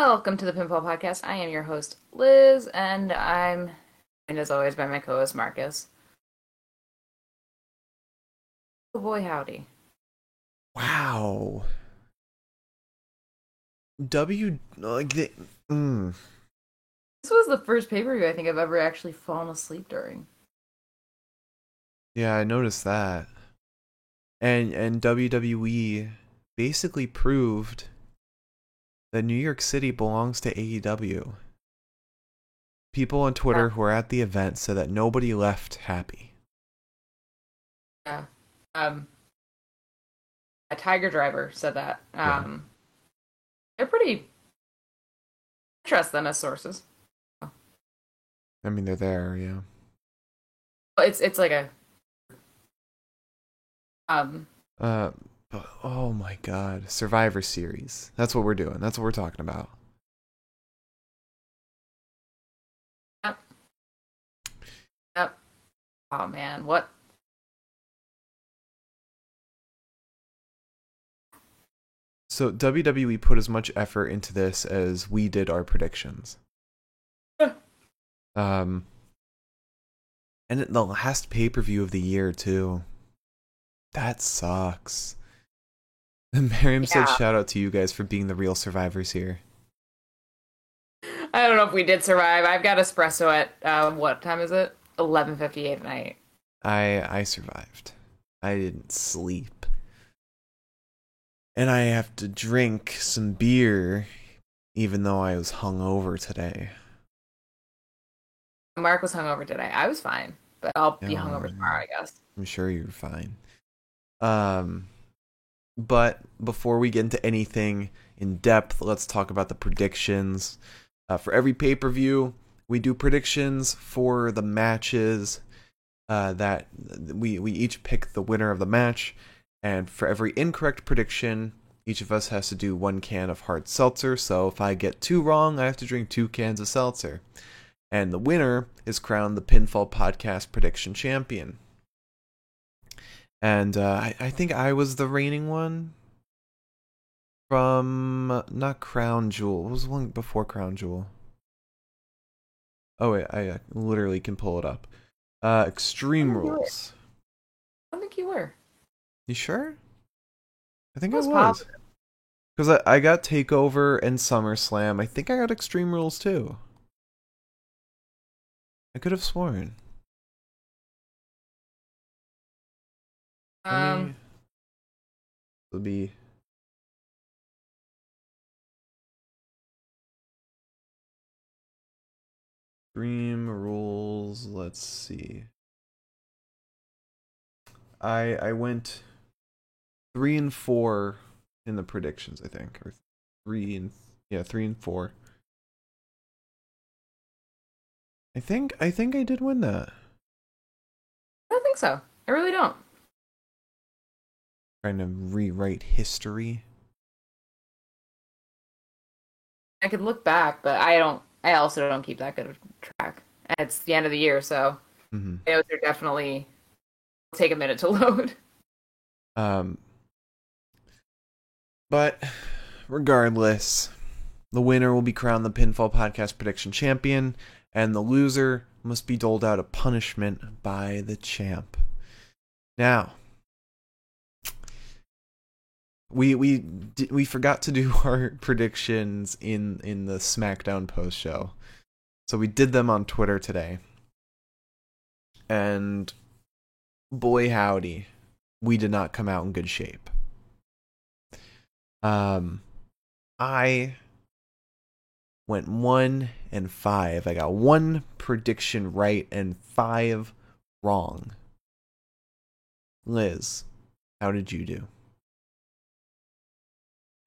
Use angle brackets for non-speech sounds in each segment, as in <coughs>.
Welcome to the Pinfall Podcast. I am your host, Liz, and I'm joined as always by my co-host Marcus. Oh boy, howdy! Wow. W like the mm. This was the first pay-per-view I think I've ever actually fallen asleep during. Yeah, I noticed that. And and WWE basically proved that New York City belongs to AEW. People on Twitter Yeah. who were at the event said that nobody left happy. Yeah. Um. A Tiger Driver said that. Yeah. Um. They're pretty. I trust them as sources. I mean, they're there, yeah. It's it's like a. Um. Uh, oh my God, Survivor Series. That's what we're doing. That's what we're talking about. Yep. Yep. Oh man, what? So WWE put as much effort into this as we did our predictions. Yeah. um, and the last pay per view of the year too. That sucks. <laughs> Miriam said, "Shout out to you guys for being the real survivors here." I don't know if we did survive. I've got espresso at uh, what time is it? Eleven fifty eight at night. I I survived. I didn't sleep, and I have to drink some beer, even though I was hungover today. Mark was hungover today. I was fine, but I'll be Yeah. hungover tomorrow, I guess. I'm sure you're fine. Um, but before we get into anything in depth, let's talk about the predictions. Uh, for every pay per view, we do predictions for the matches. Uh, that we we each pick the winner of the match, and for every incorrect prediction, each of us has to do one can of hard seltzer. So if I get two wrong, I have to drink two cans of seltzer. And the winner is crowned the Pinfall Podcast Prediction Champion and uh, I, I think I was the reigning one from uh, not Crown Jewel. What was the one before Crown Jewel? Oh wait, I uh, literally can pull it up. Uh, Extreme were. Rules. I don't think you were. You sure? I think I I was was. Because I, I got Takeover and SummerSlam. I think I got Extreme Rules too. I could have sworn. Um, It'll be. Dream rules. Let's see. I I went three and four in the predictions. I think, or three and yeah, three and four. I think I think I did win that. I don't think so. I really don't. Trying to rewrite history. I could look back, but I don't. I also don't keep that good of track. And it's the end of the year, so mm-hmm. those are definitely take a minute to <laughs> load. Um, but regardless, the winner will be crowned the Pinfall Podcast Prediction Champion, and the loser must be doled out a punishment by the champ. Now, we we we forgot to do <laughs> our predictions in in the SmackDown post show, so we did them on Twitter today, and boy howdy we did not come out in good shape. Um, I went one and five. I got one prediction right and five wrong. Liz, how did you do?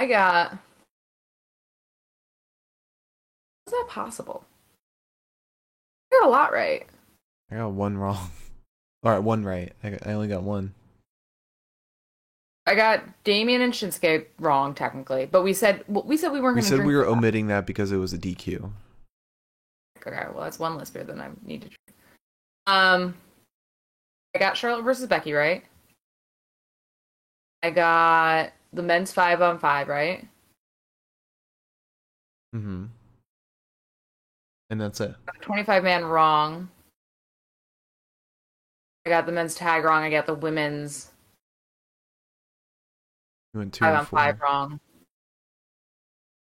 I got. Is that possible? I got a lot right. I got one wrong. <laughs> All right, one right. I, got, I only got one. I got Damian and Shinsuke wrong technically, but we said well, we said we weren't We going to said we were that. omitting that because it was a DQ. Okay, well that's one less beer than I need to drink. Um, I got Charlotte versus Becky right. I got the men's five on five right. Mm-hmm. And that's it. 25 man wrong. I got the men's tag wrong. I got the women's You went two five on four. five wrong.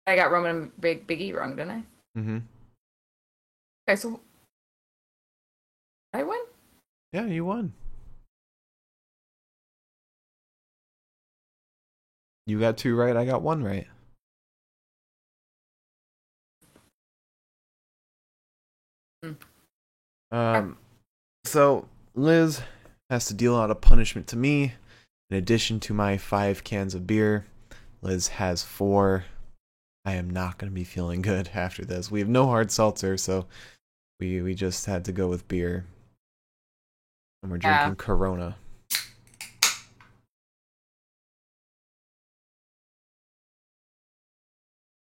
I got Roman and Big Big E wrong, didn't I? Mm-hmm. Okay, so I win. Yeah, you won. You got two right. I got one right. Hmm. Um, so Liz has to deal out a punishment to me. In addition to my five cans of beer, Liz has four. I am not going to be feeling good <laughs> after this. We have no hard seltzer, so we we just had to go with beer. And we're Yeah. drinking Corona.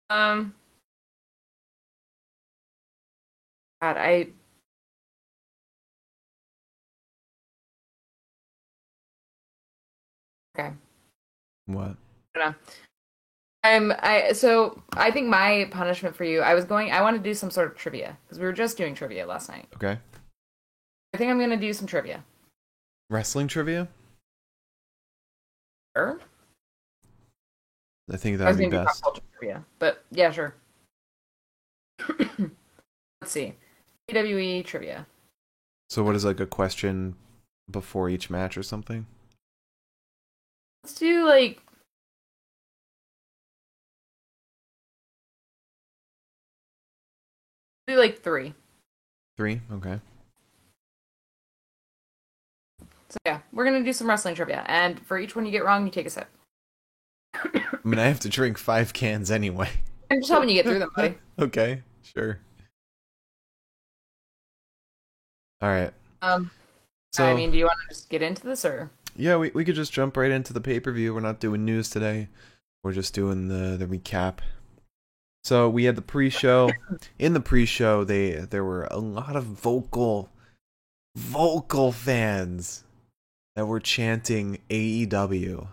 Um. God, I. Okay. What? I'm I so I think my punishment for you, I was going I want to do some sort of trivia because we were just doing trivia last night. Okay. I think I'm gonna do some trivia. Wrestling trivia? Sure. I think that'd be gonna do pop best. trivia, but yeah, sure. <coughs> Let's see. WWE trivia. So what is like a question before each match or something? Let's do like do like three. Three? Okay. So yeah, we're gonna do some wrestling trivia, and for each one you get wrong, you take a sip. <coughs> I mean I have to drink five cans anyway. I'm <laughs> just helping you get through them, buddy. <laughs> okay, sure. Alright. Um, So I mean, do you want to just get into this or? yeah, we, we could just jump right into the pay per view. We're not doing news today. We're just doing the, the recap. So we had the pre show. <laughs> In the pre show they there were a lot of vocal vocal fans that were chanting AEW.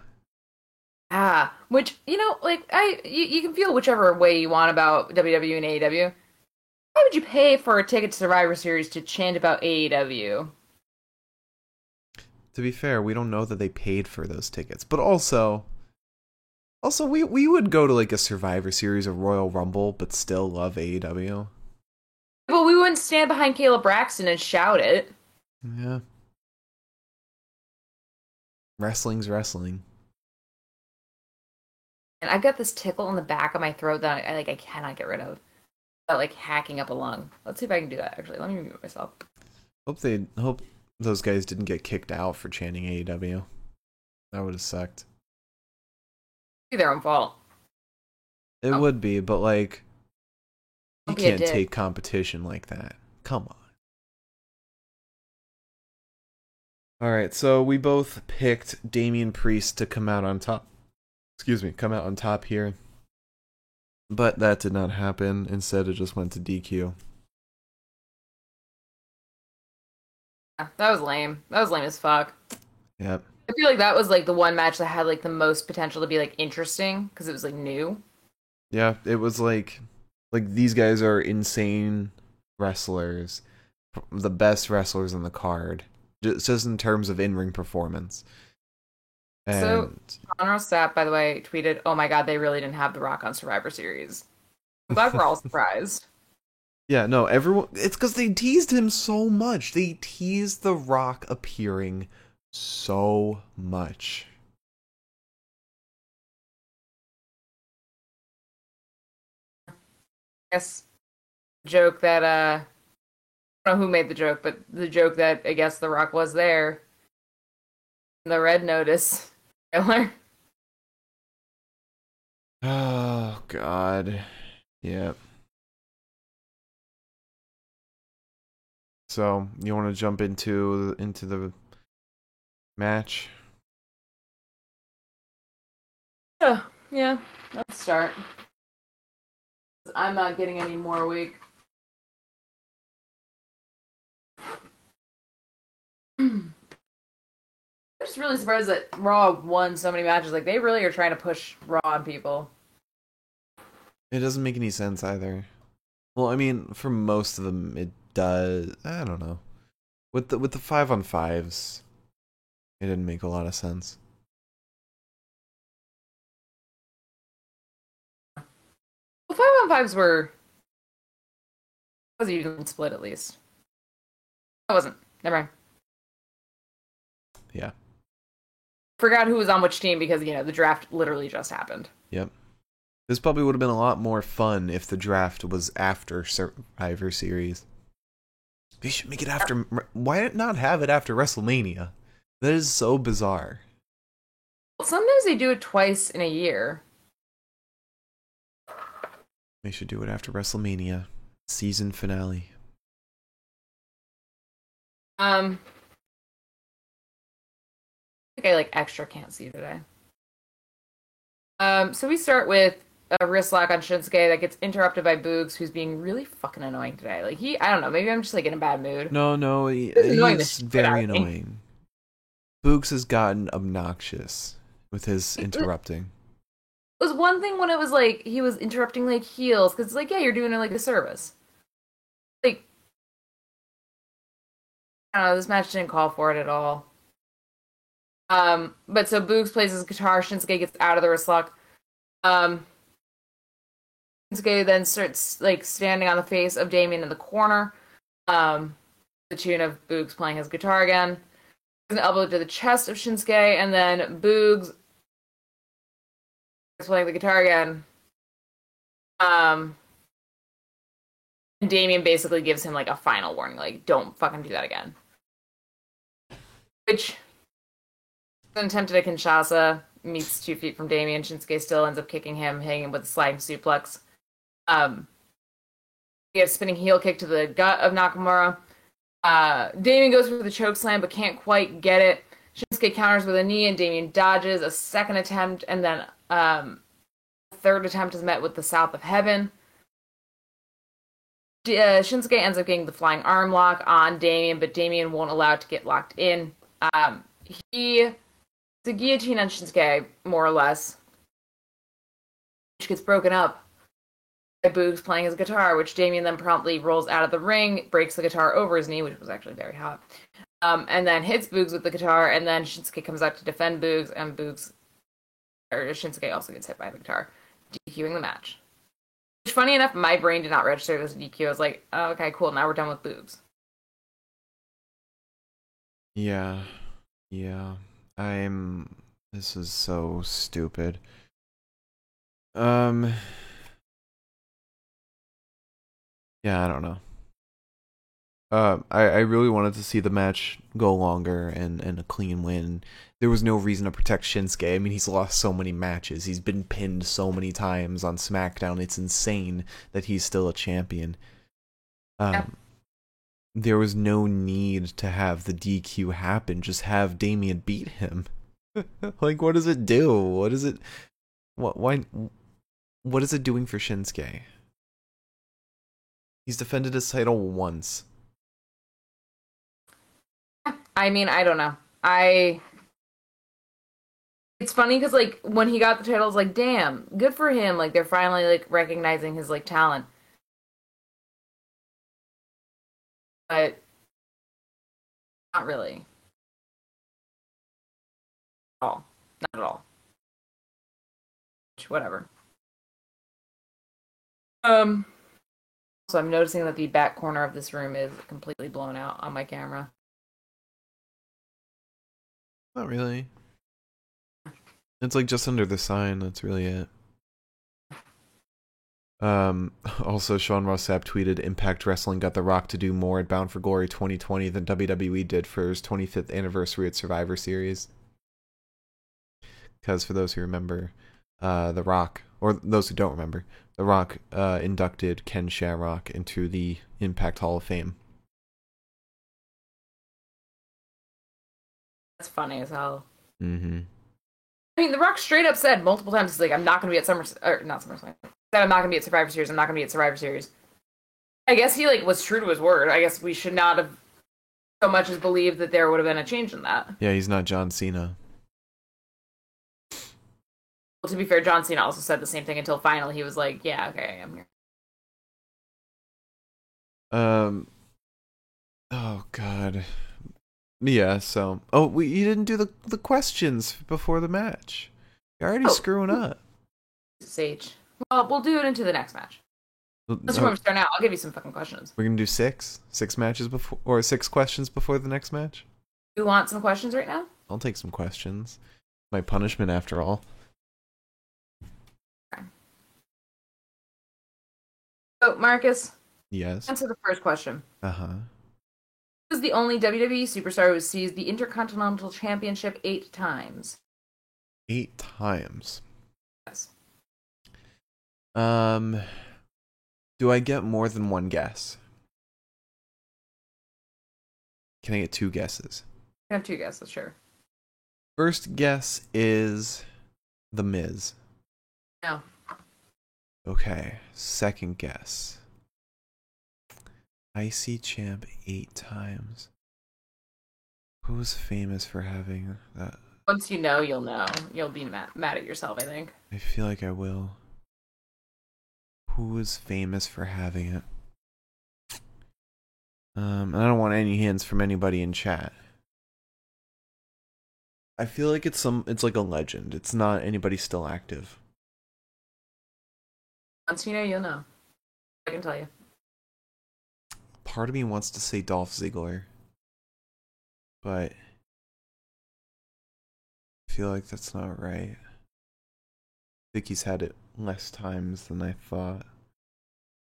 Ah, which you know, like I, you, you can feel whichever way you want about WWE and AEW. Why would you pay for a ticket to Survivor Series to chant about AEW? To be fair, we don't know that they paid for those tickets, but also, also we we would go to like a Survivor Series or Royal Rumble, but still love AEW. But we wouldn't stand behind Caleb Braxton and shout it. Yeah, wrestling's wrestling. And I've got this tickle in the back of my throat that I, like. I cannot get rid of. But like hacking up a lung. Let's see if I can do that. Actually, let me mute myself. Hope they hope those guys didn't get kicked out for chanting AEW. That would have sucked. Be their own fault. It Oh. would be, but like, you Don't be a can't take competition like that. Come on. All right, so we both picked Damian Priest to come out on top. Excuse me, come out on top here. But that did not happen. Instead, it just went to DQ. Yeah, that was lame. That was lame as fuck. Yep. I feel like that was like the one match that had like the most potential to be like interesting because it was like new. Yeah, it was like like these guys are insane wrestlers, the best wrestlers on the card, just, just in terms of in-ring performance. And So- Conor Sapp, by the way, tweeted, "Oh my god, they really didn't have The Rock on Survivor Series." I'm glad we're all <laughs> surprised. yeah, no, everyone it's cuz they teased him so much. They teased The Rock appearing so much. guess joke that uh I don't know who made the joke, but the joke that I guess The Rock was there. The Red Notice trailer. Oh god. Yep. So, you want to jump into into the match? Yeah, yeah. Let's start. I'm not getting any more weak. <clears throat> I'm just really surprised that Raw won so many matches. Like they really are trying to push Raw on people. It doesn't make any sense either. Well, I mean, for most of them, it does. I don't know. With the with the five on fives, it didn't make a lot of sense. Well, five on fives were was even split at least. I wasn't. Never mind. Yeah. Forgot who was on which team because you know the draft literally just happened. Yep. This probably would have been a lot more fun if the draft was after Survivor Series. They should make it after. Why not have it after WrestleMania? That is so bizarre. Well, sometimes they do it twice in a year. They should do it after WrestleMania season finale. Um, think I like extra can't see today. Um, so we start with a wrist lock on Shinsuke that gets interrupted by Boogs, who's being really fucking annoying today. Like he, I don't know, maybe I'm just like in a bad mood. No, no, he, he's very annoying. Boogs has gotten obnoxious with his interrupting. It was one thing when it was like he was interrupting like heels because it's like yeah, you're doing it like a service. Like I don't know, this match didn't call for it at all. Um, but so Boogs plays his guitar, Shinsuke gets out of the wrist lock. Um, Shinsuke then starts like standing on the face of Damian in the corner. Um, the tune of Boogs playing his guitar again. An elbow to the chest of Shinsuke, and then Boogs is playing the guitar again. Um, and Damian basically gives him like a final warning, like, don't fucking do that again. Which an attempt at a Kinshasa meets two feet from Damian. Shinsuke still ends up kicking him, hitting him with a sliding suplex. Um, we have spinning heel kick to the gut of Nakamura. Uh, Damian goes for the choke slam, but can't quite get it. Shinsuke counters with a knee, and Damian dodges a second attempt, and then um, a third attempt is met with the South of Heaven. Uh, Shinsuke ends up getting the flying arm lock on Damian, but Damian won't allow it to get locked in. Um, he the guillotine on Shinsuke, more or less, which gets broken up by Boogs playing his guitar, which Damian then promptly rolls out of the ring, breaks the guitar over his knee, which was actually very hot, um, and then hits Boogs with the guitar, and then Shinsuke comes out to defend Boogs, and Boogs, or Shinsuke also gets hit by the guitar, DQing the match. Which, funny enough, my brain did not register this DQ. I was like, oh, okay, cool, now we're done with Boogs. Yeah. Yeah. I'm. This is so stupid. Um. Yeah, I don't know. Uh, I, I really wanted to see the match go longer and, and a clean win. There was no reason to protect Shinsuke. I mean, he's lost so many matches. He's been pinned so many times on SmackDown. It's insane that he's still a champion. Um, there was no need to have the DQ happen. Just have Damian beat him. <laughs> like, what does it do? What is it? What? Why? What is it doing for Shinsuke? He's defended his title once. I mean, I don't know. I. It's funny because like when he got the title, I was like, "Damn, good for him!" Like they're finally like recognizing his like talent. But not really. At all. Not at all. Whatever. Um. So I'm noticing that the back corner of this room is completely blown out on my camera. Not really. It's like just under the sign. That's really it. Um, <laughs> also, Sean Ross Sapp tweeted Impact Wrestling got The Rock to do more at Bound for Glory 2020 than WWE did for his 25th anniversary at Survivor Series. Because for those who remember, uh, The Rock, or those who don't remember, The Rock uh, inducted Ken Shamrock into the Impact Hall of Fame. That's funny as hell. Mm-hmm. I mean, The Rock straight up said multiple times, "He's like, I'm not going to be at Summer, or not SummerSlam, that I'm not gonna be at Survivor Series. I'm not gonna be at Survivor Series. I guess he like was true to his word. I guess we should not have so much as believed that there would have been a change in that. Yeah, he's not John Cena. Well, to be fair, John Cena also said the same thing until finally he was like, "Yeah, okay, I'm here." Um. Oh God. Yeah. So. Oh, we you didn't do the the questions before the match. You're already Oh. screwing up. Sage. Well, we'll do it into the next match. Let's Oh, remember start now. I'll give you some fucking questions. we're gonna do six, six matches before, or six questions before the next match. You want some questions right now? I'll take some questions. My punishment, after all. Okay. So, Marcus, Yes. answer the first question. Uh huh. Who is the only WWE superstar who seized the Intercontinental Championship eight times? Eight times. Um. Do I get more than one guess? Can I get two guesses? I have two guesses, sure. First guess is The Miz. No. Okay. Second guess. IC champ eight times. Who's famous for having that? Once you know, you'll know. You'll be mad, mad at yourself, I think. I feel like I will. Who is famous for having it? Um, and I don't want any hints from anybody in chat. I feel like it's some it's like a legend. It's not anybody still active. Once you know, you'll know. I can tell you. Part of me wants to say Dolph Ziggler. But I feel like that's not right. I think he's had it less times than I thought.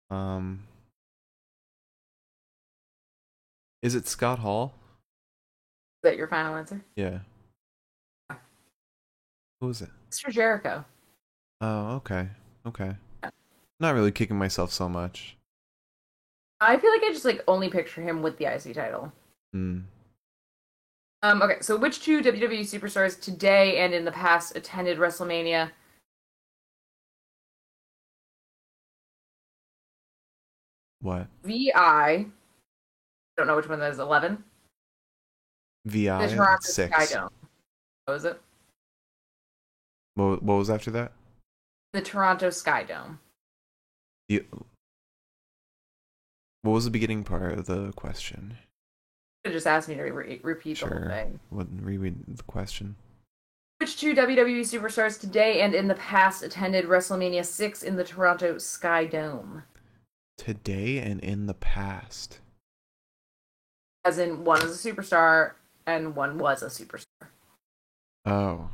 Um Is it Scott Hall? Is that your final answer? Yeah. Who is it? Mr. Jericho. Oh, okay. Okay. Not really kicking myself so much. I feel like I just like only picture him with the IC title. Hmm. Um, okay, so which two WWE superstars today and in the past attended WrestleMania? What? VI. Don't know which one that is. Eleven. VI The Toronto six. Sky Dome. What was it? What, what was after that? The Toronto Sky Dome. You, what was the beginning part of the question? You just asked me to re- repeat the whole thing. What reread the question? Which two WWE superstars today and in the past attended WrestleMania 6 in the Toronto Sky Dome? Today and in the past. As in, one is a superstar and one was a superstar. Oh.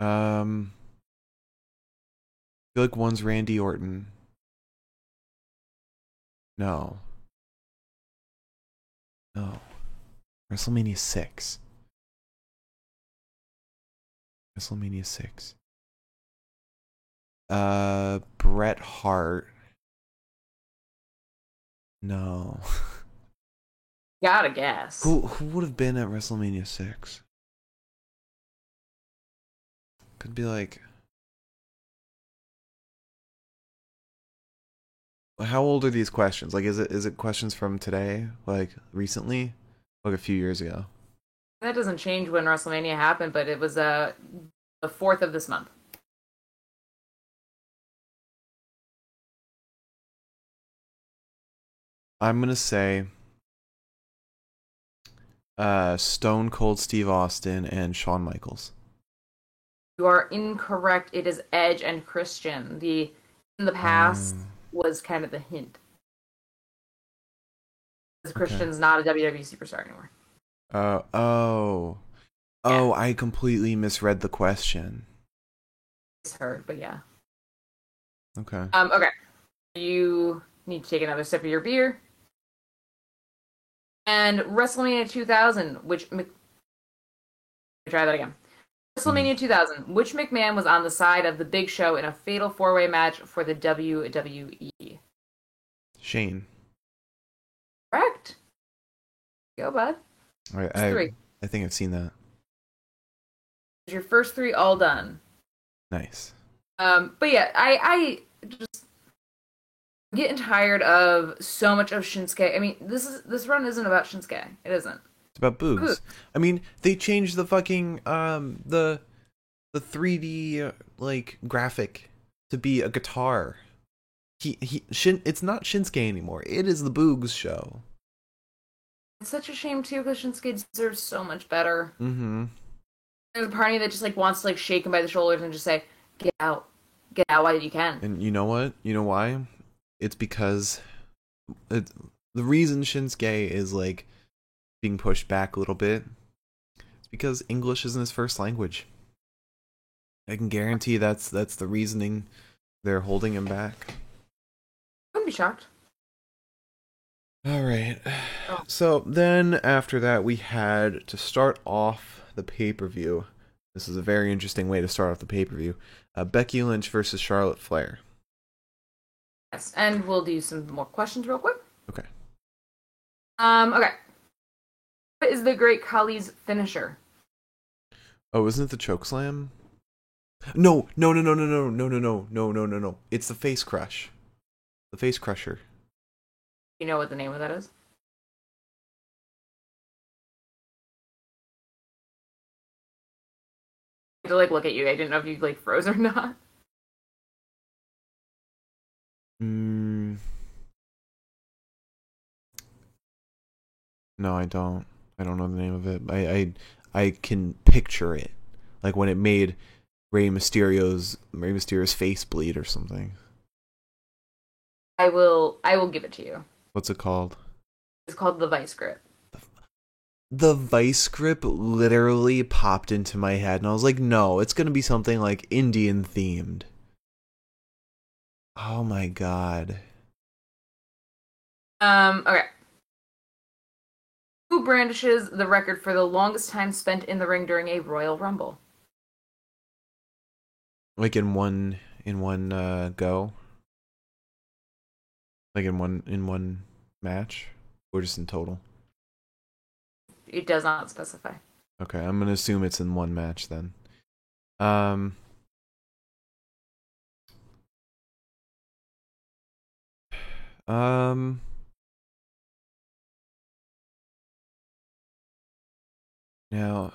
Um. I feel like one's Randy Orton. No. No. WrestleMania 6. WrestleMania 6. Uh, Bret Hart. No. <laughs> Gotta guess. Who who would have been at WrestleMania six? Could be like. How old are these questions? Like, is it is it questions from today? Like recently, like a few years ago? That doesn't change when WrestleMania happened, but it was uh, the 4th of this month. I'm gonna say. Uh, Stone Cold Steve Austin and Shawn Michaels. You are incorrect. It is Edge and Christian. The in the past Mm. was kind of the hint. Because Okay. Christian's not a WWE superstar anymore. Uh oh, oh! I completely misread the question. It's heard, but yeah. Okay. Um, okay. You need to take another sip of your beer. And WrestleMania 2000, which. Mc- Try that again. WrestleMania 2000, which McMahon was on the side of the Big Show in a fatal four way match for the WWE? Shane. Correct. Go, bud. All right, I, three. I think I've seen that. Your first three all done. Nice. Um, but yeah, I I just getting tired of so much of Shinsuke. I mean, this is this run isn't about Shinsuke. It isn't. It's about boogs. Boog. I mean, they changed the fucking um the the 3D uh, like graphic to be a guitar. He he Shin it's not Shinsuke anymore. It is the Boogs show. It's such a shame too, because Shinsuke deserves so much better. Mm-hmm. There's a party that just like wants to like shake him by the shoulders and just say, "Get out, get out while you can." And you know what? You know why? It's because it, the reason Shinsuke is like being pushed back a little bit. It's because English isn't his first language. I can guarantee that's that's the reasoning they're holding him back. Wouldn't be shocked. All right. Oh. So then after that, we had to start off the pay per view. This is a very interesting way to start off the pay per view. Uh, Becky Lynch versus Charlotte Flair. Yes, and we'll do some more questions real quick. Okay. Um. Okay. What is the Great Khali's finisher? Oh, isn't it the choke slam? No, no, no, no, no, no, no, no, no, no, no, no, no. It's the face crush. The face crusher. You know what the name of that is? I had to like look at you. I didn't know if you like froze or not. Mm. No, I don't. I don't know the name of it. I, I I can picture it, like when it made Rey Mysterio's Rey Mysterio's face bleed or something. I will. I will give it to you. What's it called? It's called the Vice Grip. The vice grip literally popped into my head, and I was like, no, it's gonna be something like Indian themed. Oh my god. Um. Okay. Who brandishes the record for the longest time spent in the ring during a Royal Rumble? Like in one in one uh go? Like in one in one match? Or just in total? It does not specify. Okay, I'm gonna assume it's in one match then. Um Um Now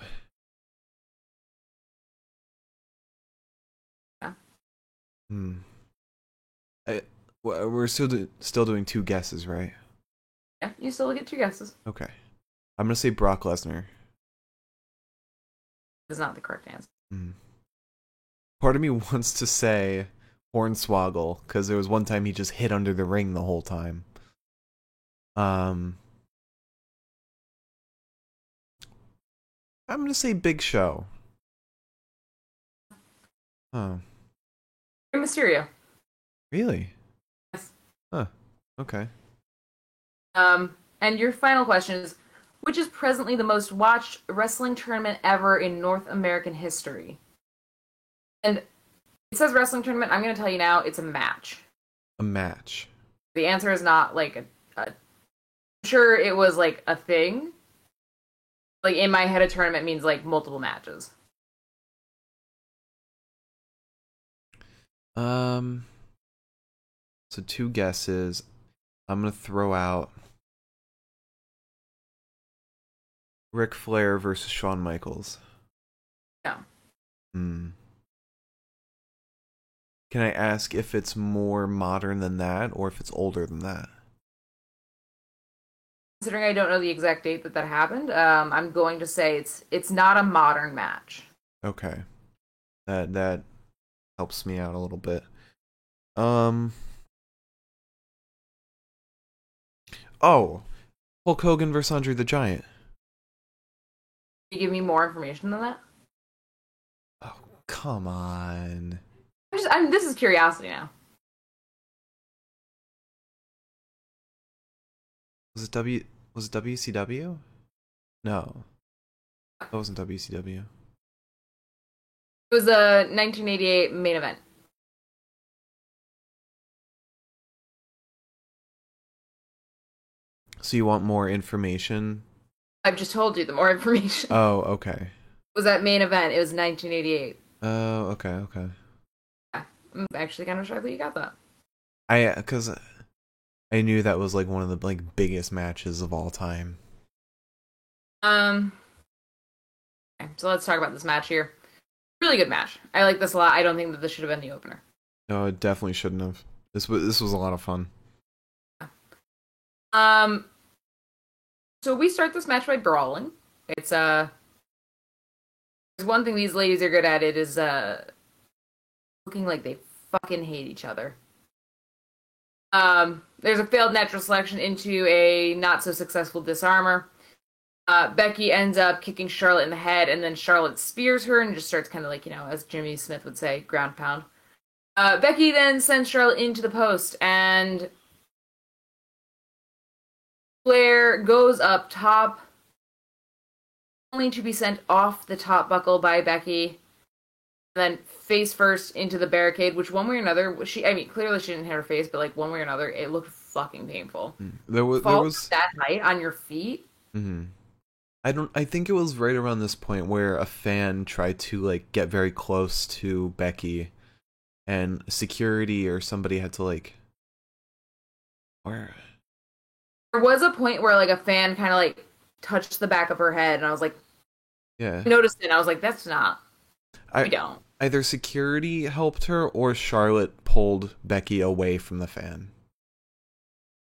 Yeah. Hmm. I, we're still do, still doing two guesses, right? Yeah, you still get two guesses. Okay. I'm gonna say Brock Lesnar. Is not the correct answer. Hmm. Part of me <laughs> wants to say Hornswoggle because there was one time he just hid under the ring the whole time. Um, I'm gonna say Big Show. Oh, Rey Mysterio. really? Yes. Huh. Okay. Um, and your final question is, which is presently the most watched wrestling tournament ever in North American history? And it says wrestling tournament. I'm going to tell you now, it's a match. A match. The answer is not like a. a I'm sure it was like a thing. Like in my head, a tournament means like multiple matches. Um. So two guesses. I'm gonna throw out Ric Flair versus Shawn Michaels. No. Hmm. Can I ask if it's more modern than that, or if it's older than that? Considering I don't know the exact date that that happened, um, I'm going to say it's it's not a modern match. Okay. That that helps me out a little bit. Um. Oh, Hulk Hogan versus Andre the Giant. Can you give me more information than that? Oh, come on. I'm just, I'm, this is curiosity now. Was it W? Was it WCW? No, that wasn't WCW. It was a 1988 main event. So you want more information? I've just told you the more <laughs> information. Oh, okay. It was that main event. It was 1988. Oh, okay, okay. I'm actually kind of shocked that you got that. I because I knew that was like one of the like biggest matches of all time. Um. Okay, so let's talk about this match here. Really good match. I like this a lot. I don't think that this should have been the opener. No, it definitely shouldn't have. This was this was a lot of fun. Um. So we start this match by brawling. It's uh. There's one thing these ladies are good at. It is uh. Looking like they fucking hate each other. Um. There's a failed natural selection into a not so successful Dis-arm-her. Uh, Becky ends up kicking Charlotte in the head, and then Charlotte spears her and just starts kind of like, you know, as Jimmy Smith would say, ground pound. Uh, Becky then sends Charlotte into the post, and Flair goes up top, only to be sent off the top buckle by Becky, then face first into the barricade. Which one way or another, she I mean, clearly she didn't hit her face, but like one way or another, it looked fucking painful. There was there was that height on your feet. hmm I don't I think it was right around this point where a fan tried to like get very close to Becky and security or somebody had to like where There was a point where like a fan kind of like touched the back of her head, and I was like, yeah. I noticed it. And I was like, that's not. I- we don't. Either security helped her or Charlotte pulled Becky away from the fan.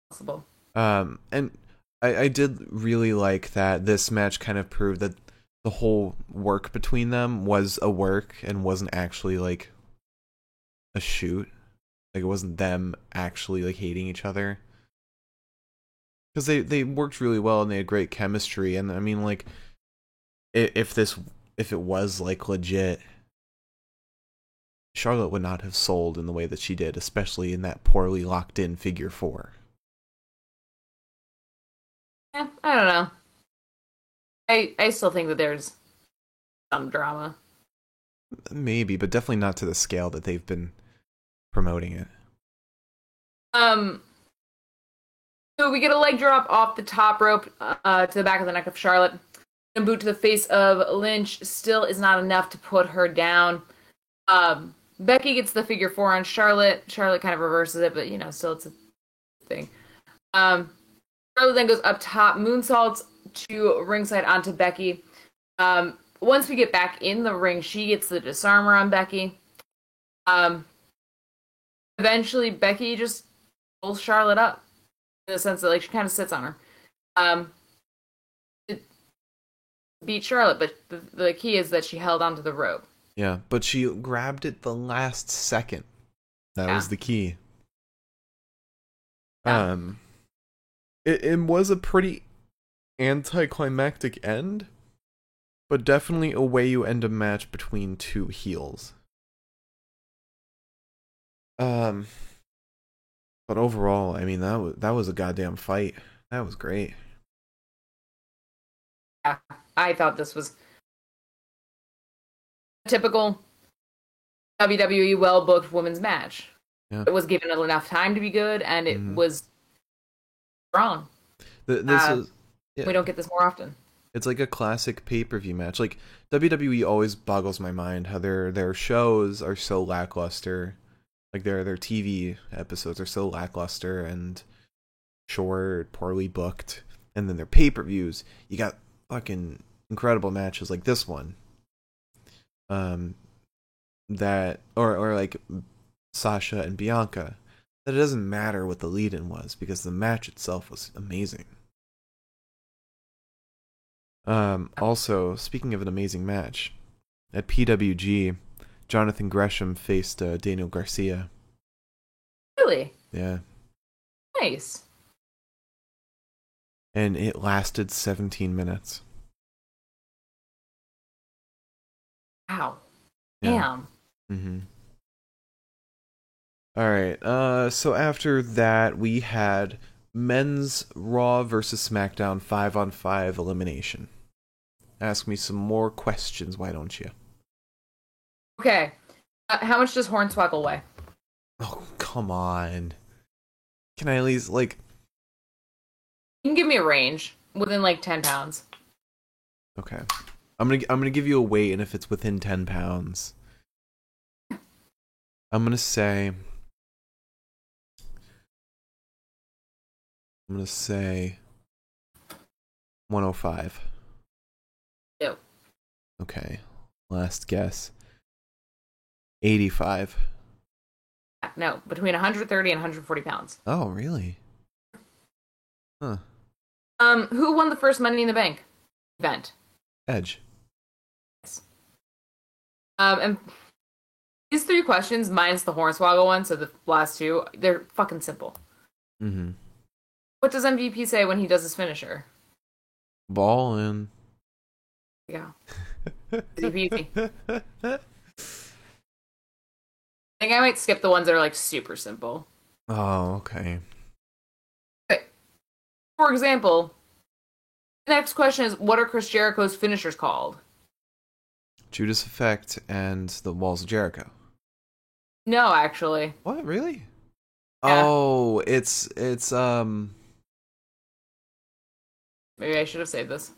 Possible. Um, and I, I did really like that this match kind of proved that the whole work between them was a work and wasn't actually like a shoot. Like it wasn't them actually like hating each other. Because they they worked really well and they had great chemistry. And I mean, like, i- if this if it was like legit, Charlotte would not have sold in the way that she did, especially in that poorly locked in figure four. Yeah, I don't know. I I still think that there's some drama. Maybe, but definitely not to the scale that they've been promoting it. Um. So we get a leg drop off the top rope uh, to the back of the neck of Charlotte. A boot to the face of Lynch still is not enough to put her down. Um, Becky gets the figure four on Charlotte. Charlotte kind of reverses it, but you know, still it's a thing. Um, Charlotte then goes up top, moonsaults to ringside onto Becky. Um, once we get back in the ring, she gets the Dis-arm-her on Becky. Um, eventually, Becky just pulls Charlotte up in the sense that like she kind of sits on her. Um, beat Charlotte, but the, the key is that she held onto the rope. Yeah, but she grabbed it the last second. That Yeah. was the key. Yeah. Um, it, it was a pretty anticlimactic end, but definitely a way you end a match between two heels. Um, but overall, I mean that was that was a goddamn fight. That was great. Yeah, I thought this was typical WWE well booked women's match. Yeah. It was given enough time to be good, and it Mhm. was strong. Th- this Uh, is Yeah. We don't get this more often. It's like a classic pay per view match. Like WWE always boggles my mind how their their shows are so lackluster. Like their their TV episodes are so lackluster and short, poorly booked. And then their pay per views, you got fucking incredible matches like this one. Um that or or like Sasha and Bianca. That it doesn't matter what the lead in was because the match itself was amazing. Um, also, speaking of an amazing match, at PWG, Jonathan Gresham faced uh, Daniel Garcia. Really Yeah. nice. And it lasted 17 minutes. Wow. Yeah. Damn. Mm-hmm. All right. Uh, so after that, we had men's Raw versus SmackDown five on five elimination. Ask me some more questions, why don't you? Okay. Uh, how much does Hornswoggle weigh? Oh, come on. Can I at least like? You can give me a range within like ten pounds. Okay. I'm gonna I'm gonna give you a weight, and if it's within ten pounds, I'm gonna say I'm gonna say 105. Okay. Last guess. 85. No, between 130 and 140 pounds. Oh, really? Huh. Um, who won the first Money in the Bank event? Edge. Um, and these three questions, minus the Hornswoggle one, so the last two, they're fucking simple. Mm-hmm. What does MVP say when he does his finisher? Ballin'. Yeah. <laughs> Easy. I think I might skip the ones that are like super simple. Oh, okay. For example, the next question is what are Chris Jericho's finishers called? Judas Effect and the Walls of Jericho. No, actually. What really? Yeah. Oh, it's it's um Maybe I should have saved this.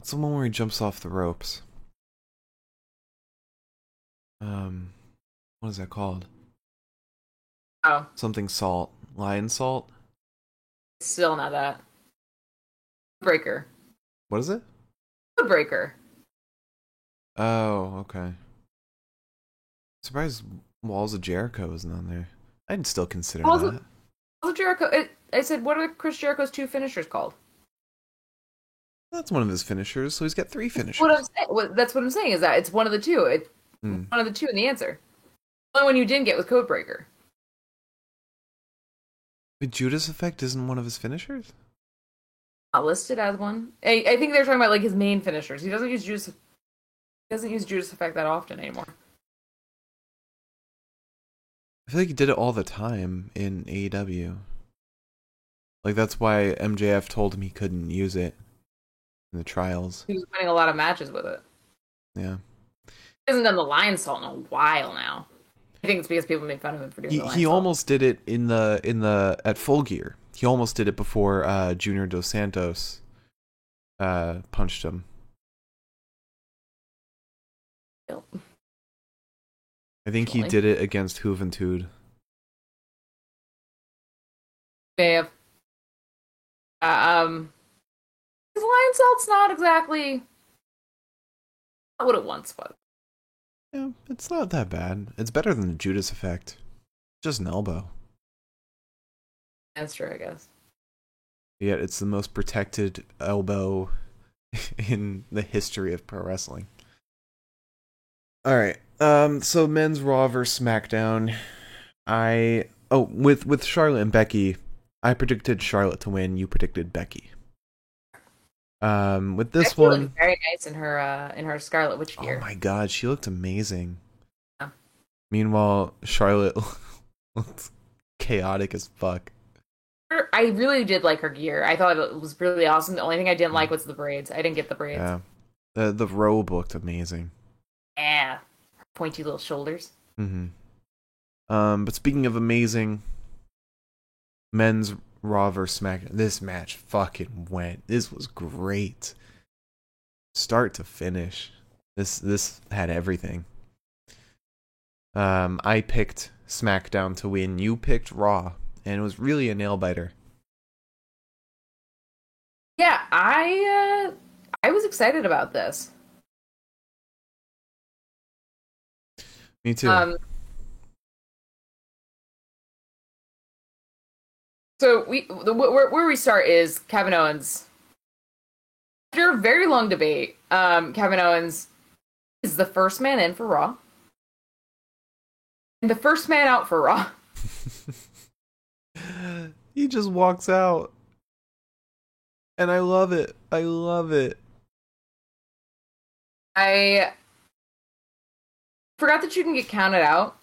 it's the one where he jumps off the ropes. Um, what is that called? Oh, Something salt, Lionsault. still not that. Breaker. What is it? Breaker. Oh, okay. Surprised Walls of Jericho isn't on there. I'd still consider Walls of- that. Also, Jericho. It, I said, what are Chris Jericho's two finishers called? That's one of his finishers, so he's got three finishers. What I'm saying, that's what I'm saying is that it's one of the two. It's Hmm. one of the two in the answer. The only one you didn't get was Codebreaker. But Judas Effect isn't one of his finishers? Not listed as one. I, I think they're talking about like his main finishers. He doesn't use Judas. He doesn't use Judas Effect that often anymore. I feel like he did it all the time in AEW. Like that's why MJF told him he couldn't use it in the trials. He was winning a lot of matches with it. Yeah. He hasn't done the Lionsault in a while now. I think it's because people made fun of him for doing He the he salt. almost did it in the in the at Full Gear. He almost did it before uh Junior Dos Santos uh punched him. I think he did it against Juventud. May have. Uh, um, his Lionsault's not exactly not what it once was. Yeah, it's not that bad. It's better than the Judas effect. Just an elbow. That's true, I guess. Yet it's the most protected elbow <laughs> in the history of pro wrestling. All right. Um so men's Raw versus SmackDown. I oh with with Charlotte and Becky, I predicted Charlotte to win, you predicted Becky. Um with this Becky one, very nice in her uh in her Scarlet Witch gear. oh my god, she looked amazing. Yeah. Meanwhile, Charlotte <laughs> looked chaotic as fuck. I really did like her gear. I thought it was really awesome. The only thing I didn't like was the braids. I didn't get the braids. Yeah. The the robe looked amazing. Yeah. Pointy little shoulders. Mm-hmm. Um, but speaking of amazing, men's Raw vs SmackDown. This match fucking went. This was great, start to finish. This this had everything. Um, I picked SmackDown to win. You picked Raw, and it was really a nail biter. Yeah, I uh I was excited about this. Me too. Um, so we the, where, where we start is Kevin Owens. After a very long debate, um, Kevin Owens is the first man in for Raw, and the first man out for Raw. <laughs> <laughs> he just walks out, and I love it. I love it. I forgot that you can get counted out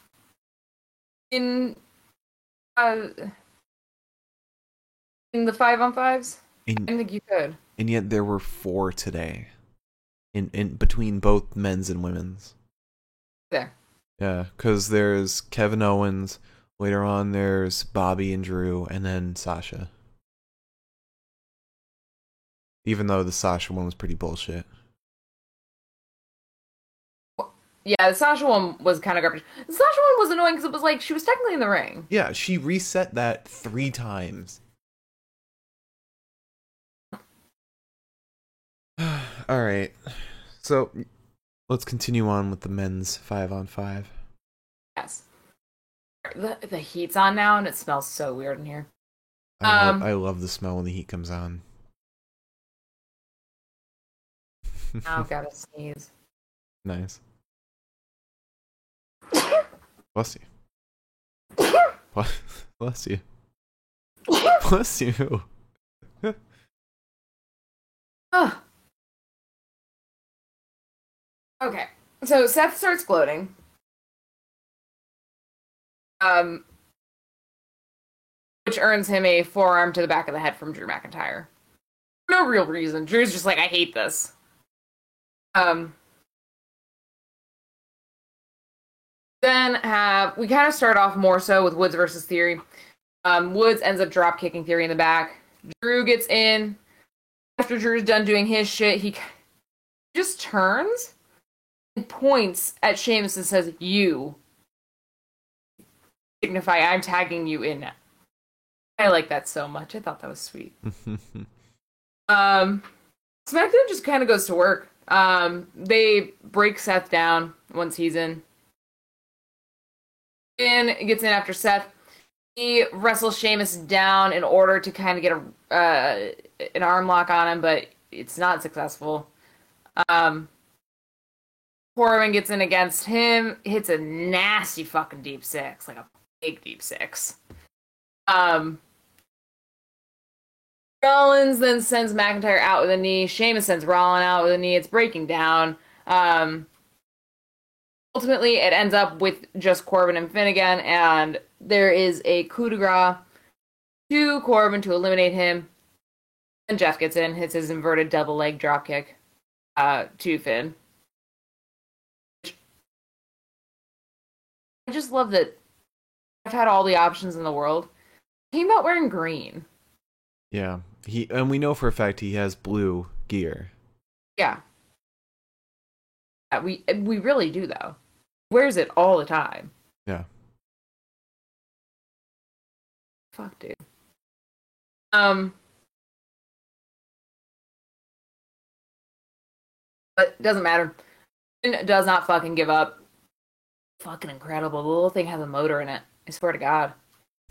in uh in the five on fives. I And didn't think you could. and yet there were four today in in between both men's and women's There. yeah because there's kevin owens later on there's bobby and drew and then sasha even though the sasha one was pretty bullshit Yeah, the Sasha one was kind of garbage. The Sasha one was annoying because it was like she was technically in the ring. yeah she reset that three times <sighs> all right so Let's continue on with the men's five on five. Yes. The the heat's on now and it smells so weird in here. I, Um, love, I love the smell when the heat comes on. I've <laughs> got to sneeze. nice. <laughs> Bless you. Bless, you. Bless you. Ugh. Okay. So Seth starts gloating. Um which earns him a forearm to the back of the head from Drew McIntyre. No real reason. Drew's just like, I hate this. Um then have we kind of start off more so with Woods versus Theory. Um, Woods ends up drop kicking Theory in the back. Drew gets in. After Drew's done doing his shit, he just turns and points at Sheamus and says, "You." Signify I'm tagging you in. I like that so much. I thought that was sweet. <laughs> Um, SmackDown just kind of goes to work. Um, they break Seth down once he's in. Finn gets in after Seth. He wrestles Sheamus down in order to kind of get a uh, an arm lock on him, but it's not successful. Um, Corbin gets in against him, hits a nasty fucking deep six, like a big deep six. Um, Rollins then sends McIntyre out with a knee. Sheamus sends Rollins out with a knee. It's breaking down. Um, ultimately, it ends up with just Corbin and Finnegan, and there is a coup de grace to Corbin to eliminate him. And Jeff gets in, hits his inverted double leg dropkick uh, to Finn. I just love that I've had all the options in the world. He came out wearing green. yeah, he and we know for a fact he has blue gear. Yeah. Yeah, we we really do though. Wears it all the time. Yeah. Fuck, dude. Um. But it doesn't matter. Finn does not fucking give up. Fucking incredible. The little thing has a motor in it. I swear to God.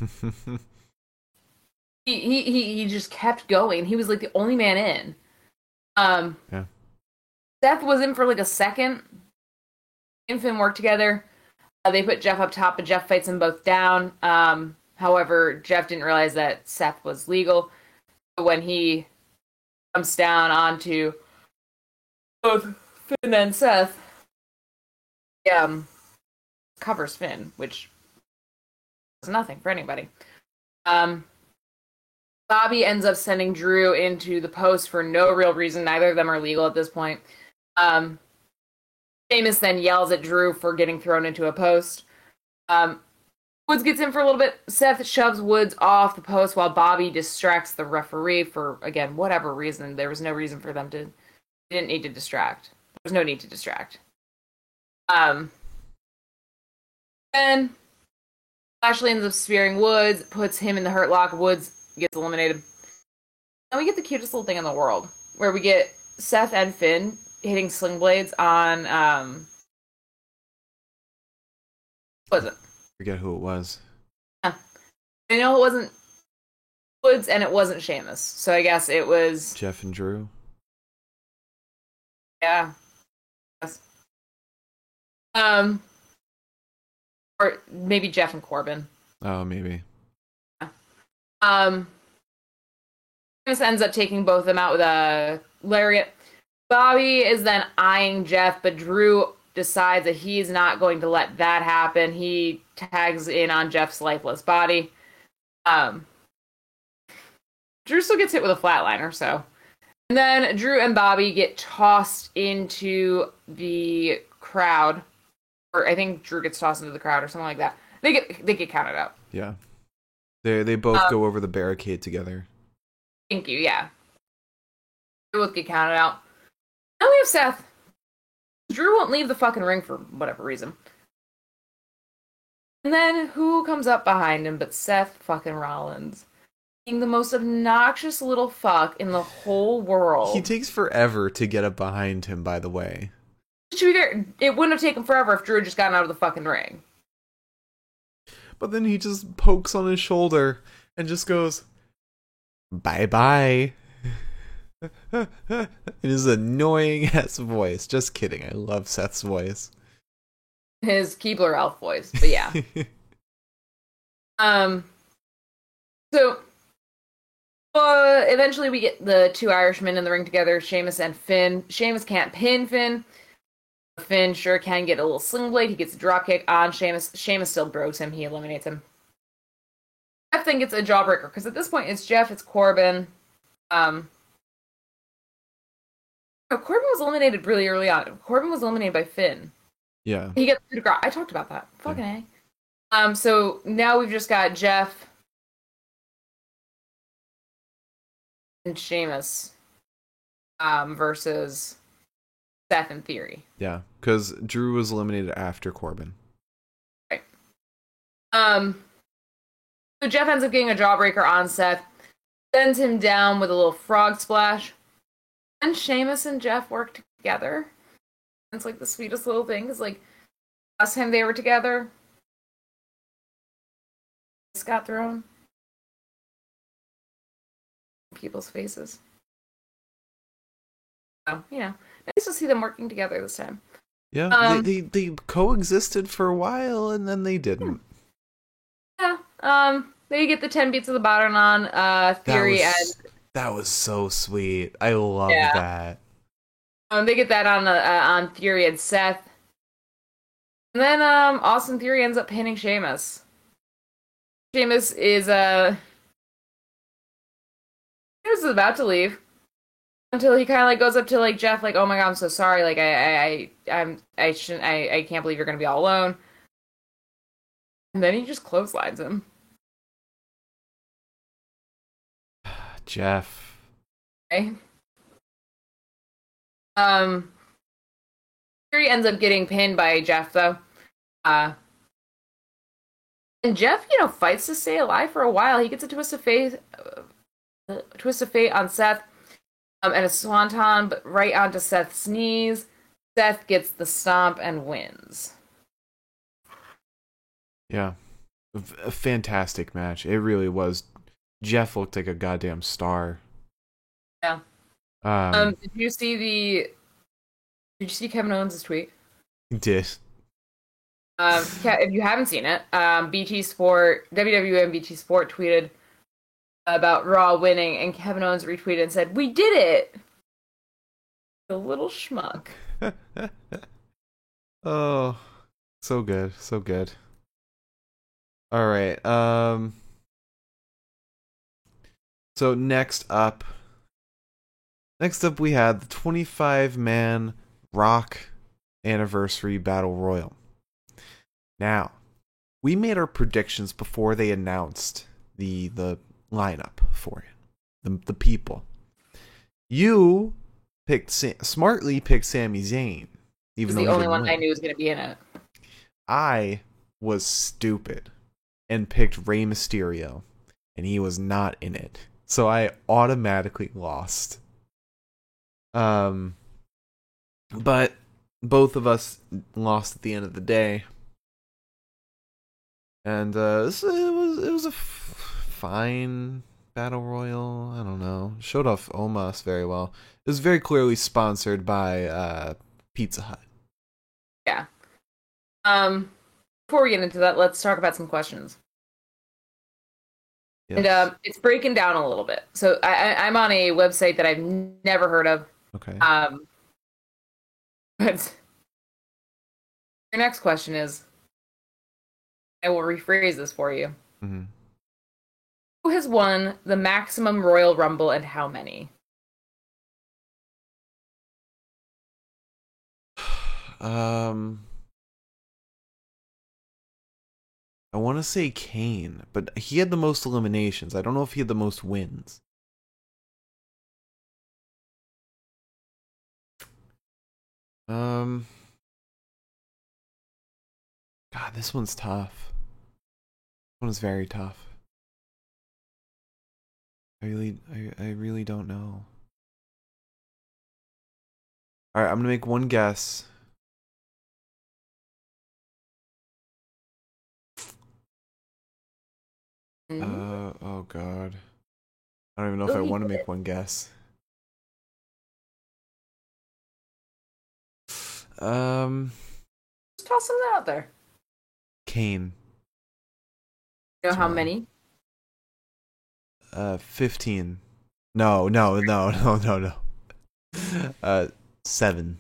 <laughs> He he he, he just kept going. He was like the only man in. Um. Yeah. Seth was in for like a second. And Finn work together. Uh, they put Jeff up top, but Jeff fights them both down. Um, however, Jeff didn't realize that Seth was legal. When he comes down onto both Finn and Seth, um, covers Finn, which is nothing for anybody. Um, Bobby ends up sending Drew into the post for no real reason. Neither of them are legal at this point. Um, Sheamus then yells at Drew for getting thrown into a post. Um, Woods gets in for a little bit. Seth shoves Woods off the post while Bobby distracts the referee for, again, whatever reason. There was no reason for them to. They didn't need to distract. There was no need to distract. Um, then Lashley ends up spearing Woods, puts him in the hurt lock. Woods gets eliminated. And we get the cutest little thing in the world where we get Seth and Finn hitting sling blades on um was it? Forget who it was. I know it wasn't Woods and it wasn't Sheamus. So I guess it was Jeff and Drew. yeah. Yes. Um or maybe Jeff and Corbin. Oh, maybe. Yeah. Um, Sheamus ends up taking both of them out with a lariat. Bobby is then eyeing Jeff, but Drew decides that he's not going to let that happen. He tags in on Jeff's lifeless body. Um, Drew still gets hit with a flatliner, so. And then Drew and Bobby get tossed into the crowd, or I think Drew gets tossed into the crowd or something like that. They get they get counted out. Yeah. They they both Um, go over the barricade together. Thank you. Yeah. They both get counted out. Now we have Seth. Drew won't leave the fucking ring for whatever reason. And then who comes up behind him but Seth fucking Rollins? Being the most obnoxious little fuck in the whole world. He takes forever to get up behind him, by the way. To be fair, it wouldn't have taken forever if Drew had just gotten out of the fucking ring. But then he just pokes on his shoulder and just goes, bye bye. In his annoying <laughs> ass voice. Just kidding. I love Seth's voice. His Keebler Elf voice, but yeah. <laughs> um. So, uh, eventually we get the two Irishmen in the ring together, Sheamus and Finn. Sheamus can't pin Finn. Finn sure can get a little sling blade. He gets a drop kick on Sheamus. Sheamus still bros him. He eliminates him. Jeff then gets a jawbreaker because at this point it's Jeff, it's Corbin. Um, no, Corbin was eliminated really early on. Corbin was eliminated by Finn. Yeah. He gets the I talked about that. Fucking a. Um. So now we've just got Jeff and Sheamus, um, versus Seth in theory. Yeah, because Drew was eliminated after Corbin. Right. Um. So Jeff ends up getting a jawbreaker on Seth, sends him down with a little frog splash, and Sheamus and Jeff work together. It's like the sweetest little thing. Is like last time they were together, this got thrown people's faces. So you know, nice to see them working together this time. Yeah, Um, they, they they coexisted for a while and then they didn't. Yeah. Um. They get the ten beats of the bottom on uh theory was, and that was so sweet. I love Yeah. that. Um, they get that on uh, uh, on Theory and Seth, and then um, Austin Theory ends up pinning Sheamus. Sheamus is uh, Sheamus is about to leave until he kind of like goes up to like Jeff, like, "Oh my god, I'm so sorry. Like, I, I, I I'm, I shouldn't. I, I can't believe you're gonna be all alone." And then he just clotheslines him. Jeff. Okay. Um, Theory ends up getting pinned by Jeff though. Uh, and Jeff, you know, fights to stay alive for a while. He gets a twist of fate, uh, twist of fate on Seth, um, and a swanton, but right onto Seth's knees. Seth gets the stomp and wins. Yeah. A fantastic match. It really was. Jeff looked like a goddamn star. Yeah. Um, Um, did you see the? Did you see Kevin Owens' tweet? did. Um, if you haven't seen it, um, BT Sport, WWE BT Sport tweeted about Raw winning, and Kevin Owens retweeted and said, "We did it." The little schmuck. <laughs> oh, so good, so good. All right. Um. So next up, next up we had the 25 man Rock Anniversary Battle Royal. Now, we made our predictions before they announced the the lineup for it, the the people. You picked smartly picked Sami Zayn, even was though the only one win. I knew was going to be in it. I was stupid and picked Rey Mysterio, and he was not in it. So I automatically lost. Um, but both of us lost at the end of the day, and uh, this, it was it was a f- fine battle royal. I don't know, showed off Omos very well. It was very clearly sponsored by uh, Pizza Hut. Yeah. Um, before we get into that, let's talk about some questions. And um, it's breaking down a little bit. So I, I, I'm on a website that I've never heard of. okay. Um, but <laughs> your next question is, I will rephrase this for you. Mm-hmm. Who has won the maximum Royal Rumble and how many? <sighs> Um, I want to say Kane, but he had the most eliminations. I don't know if he had the most wins. Um, God, this one's tough. This one is very tough. I really, I, I really don't know. All right, I'm gonna make one guess. I don't even know if I Oh, want to make one guess. Um, Just toss something out there. Kane. You know how many? Uh, fifteen. No, no, no, <laughs> no, no, no. Uh, seven.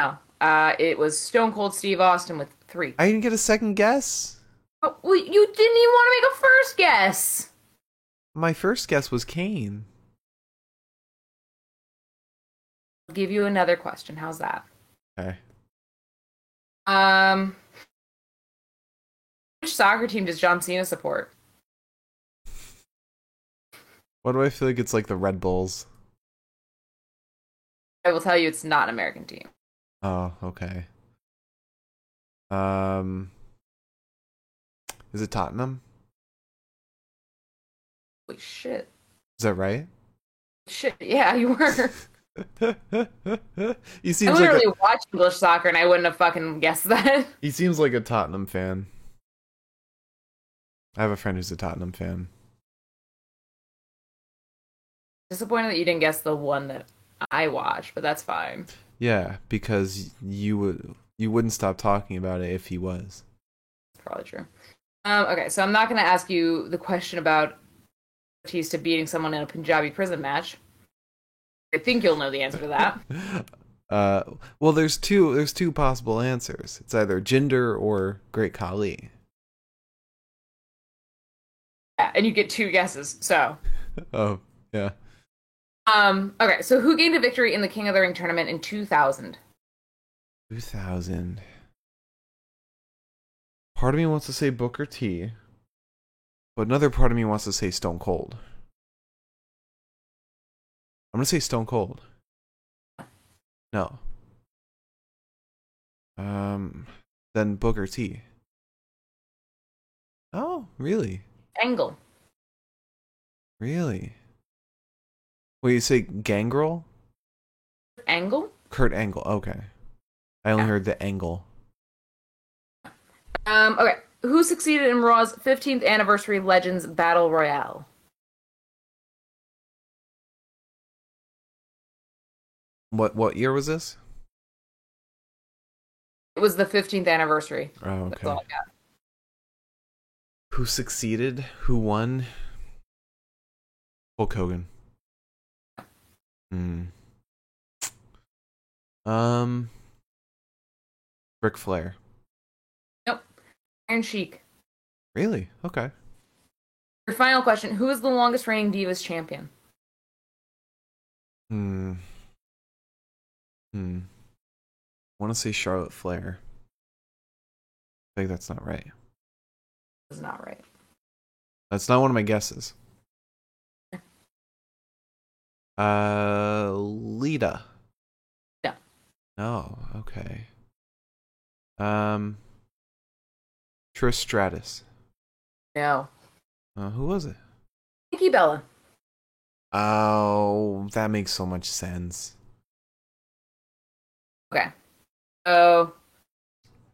No. Uh, it was Stone Cold Steve Austin with three. I didn't get a second guess. Oh, well, you didn't even want to make a first guess. My first guess was Kane. I'll give you another question. How's that? Okay. Um, which soccer team does John Cena support? Why do I feel like it's like the Red Bulls? I will tell you, it's not an American team. Oh, okay. Um, is it Tottenham? Holy shit! Is that right? Shit, yeah, you were. <laughs> <laughs> he I seems like literally a, watch English soccer, and I wouldn't have fucking guessed that. <laughs> he seems like a Tottenham fan. I have a friend who's a Tottenham fan. Disappointed that you didn't guess the one that I watched, but that's fine. Yeah, because you would you wouldn't stop talking about it if he was. Probably true. Um, okay, so I'm not going to ask you the question about Batista beating someone in a Punjabi prison match. I think you'll know the answer to that. <laughs> Uh, well, there's two there's two possible answers. It's either Jinder or Great Khali. Yeah, and you get two guesses. So, <laughs> Oh, yeah. um, okay, so who gained a victory in the King of the Ring tournament in 2000? 2000. Part of me wants to say Booker T, but another part of me wants to say Stone Cold. I'm gonna say Stone Cold. No. Um, then Booker T. Oh, really? Angle. Really? Wait, you say Gangrel? Angle? Kurt Angle. Okay. I only Yeah. heard the angle. Um, okay, who succeeded in Raw's 15th anniversary Legends Battle Royale? What what year was this? It was the 15th anniversary. Oh, That's okay. all I got. Who succeeded? Who won? Hulk Hogan. Hmm. Um. Ric Flair. Iron Sheik. Really? Okay. Your final question Who is the longest reigning Divas champion? Hmm. Hmm. I want to say Charlotte Flair. I think that's not right. Is not right. That's not one of my guesses. <laughs> Uh, Lita. No. No. Okay. Um, Trish Stratus. No. Uh, who was it? Nikki Bella. Oh, that makes so much sense. Okay. So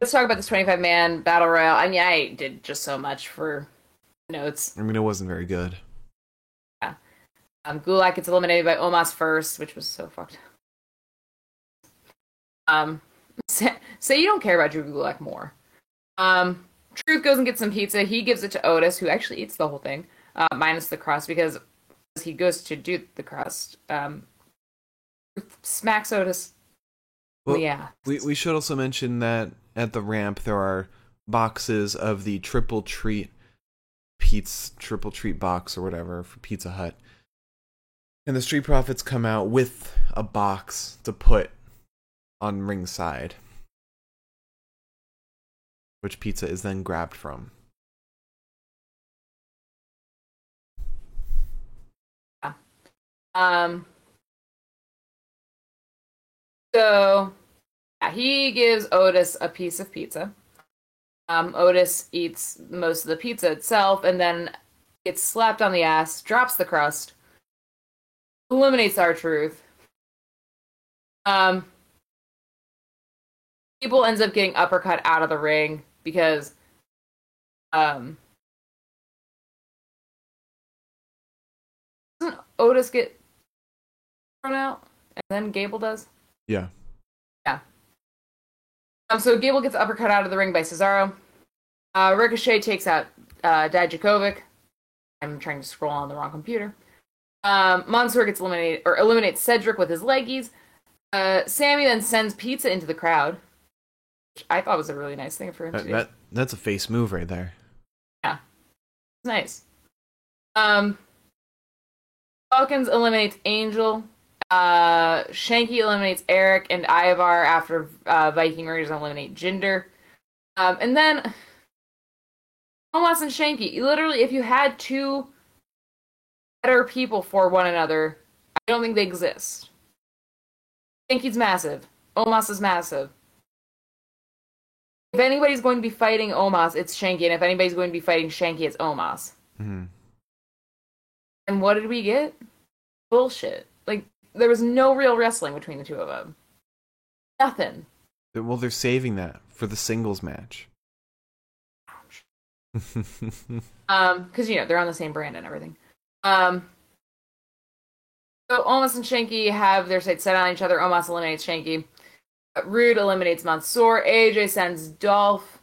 let's talk about this 25 man battle royale. I mean, I did just so much for notes. I mean, it wasn't very good. Yeah. Um, Gulak gets eliminated by Omos first, which was so fucked. Um, <laughs> say, say you don't care about Drew Gulak more. Um, Truth goes and gets some pizza. He gives it to Otis, who actually eats the whole thing, uh, minus the crust, because he goes to do the crust. Um, Truth smacks Otis. Well, yeah. We we should also mention that at the ramp there are boxes of the triple treat pizza triple treat box or whatever for Pizza Hut. And the Street Profits come out with a box to put on ringside. Which pizza is then grabbed from. Um. So, yeah, he gives Otis a piece of pizza. Um, Otis eats most of the pizza itself, and then gets slapped on the ass, drops the crust, eliminates R-Truth. Um, people ends up getting uppercut out of the ring because, um, Otis get thrown out, and then Gable does. Yeah. Yeah. Um. So Gable gets uppercut out of the ring by Cesaro. Uh, Ricochet takes out uh, Dijakovic. I'm trying to scroll on the wrong computer. Um, Mansoor gets eliminated or eliminates Cedric with his leggies. Uh, Sami then sends pizza into the crowd, I thought was a really nice thing for him That, to do. that that's a face move right there. Yeah, it's nice. Um, Falcons eliminates Angel. Uh, Shanky eliminates Eric and Ivar after uh, Viking Raiders eliminate Jinder. Um, and then Omos and Shanky. Literally, if you had two better people for one another, I don't think they exist. Shanky's massive. Omos is massive. If anybody's going to be fighting Omos, it's Shanky, and if anybody's going to be fighting Shanky, it's Omos. hmm And what did we get? Bullshit. Like there was no real wrestling between the two of them. Nothing. Well, they're saving that for the singles match. <laughs> Um, because you know they're on the same brand and everything. Um. So Omos and Shanky have their sights set on each other. Omos eliminates Shanky. Rude eliminates Mansoor. AJ sends Dolph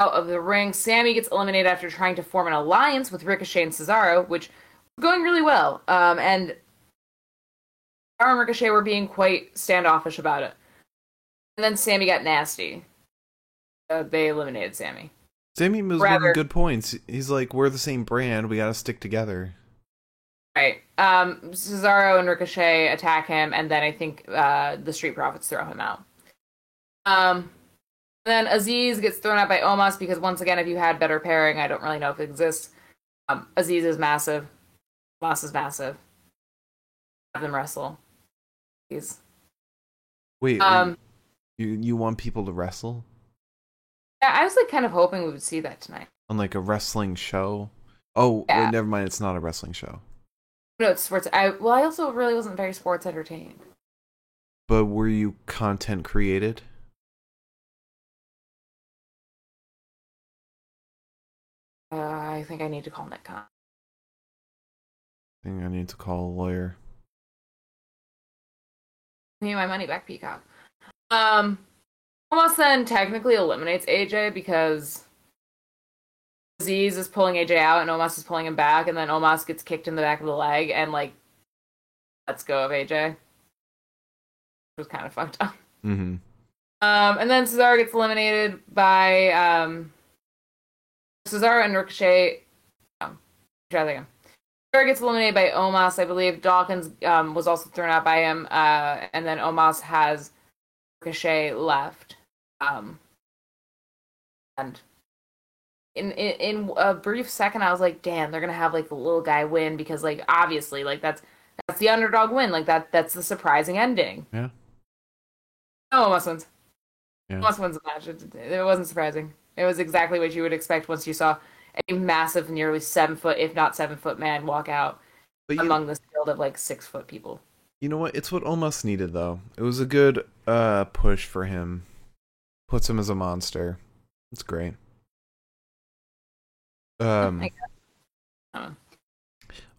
out of the ring. Sami gets eliminated after trying to form an alliance with Ricochet and Cesaro, which was going really well. Um, and Cesaro and Ricochet were being quite standoffish about it. And then Sami got nasty. Uh, they eliminated Sami. Sami was Rather- making good points. He's like, we're the same brand. We got to stick together. Right. Um, Cesaro and Ricochet attack him, and then I think uh, the Street Profits throw him out. Um, then Aziz gets thrown out by Omos because once again, if you had better pairing, I don't really know if it exists. Um, Aziz is massive. Omos is massive. Have them wrestle. Please. Wait, Um, you you want people to wrestle yeah, I was like kind of hoping we would see that tonight. on like a wrestling show? Oh, Yeah. wait, never mind. It's not a wrestling show. No, it's sports. I well, I also really wasn't very sports entertained. But were you content created? Uh, I think I need to call Netcon. I think I need to call a lawyer. Give me my money back, Peacock. Um, Omos then technically eliminates AJ because Aziz is pulling AJ out and Omos is pulling him back, and then Omos gets kicked in the back of the leg and like lets go of AJ. It was kind of fucked up. Mm-hmm. Um, and then Cesaro gets eliminated by um, Cesaro and Ricochet. Um, try that again. Cesaro gets eliminated by Omos, I believe. Dawkins um, was also thrown out by him, uh, and then Omos has Ricochet left. Um, and in, in in a brief second, I was like, "Damn, they're gonna have like the little guy win because like obviously like that's that's the underdog win. Like that that's the surprising ending." Yeah. Oh, Omos wins. Yeah. Omos wins the match. It, it wasn't surprising. It was exactly what you would expect once you saw a massive, nearly seven foot, if not seven foot man walk out you, among this field of like six foot people. you know what? It's what Omos needed though. It was a good uh push for him. Puts him as a monster. It's great. Um. Uh,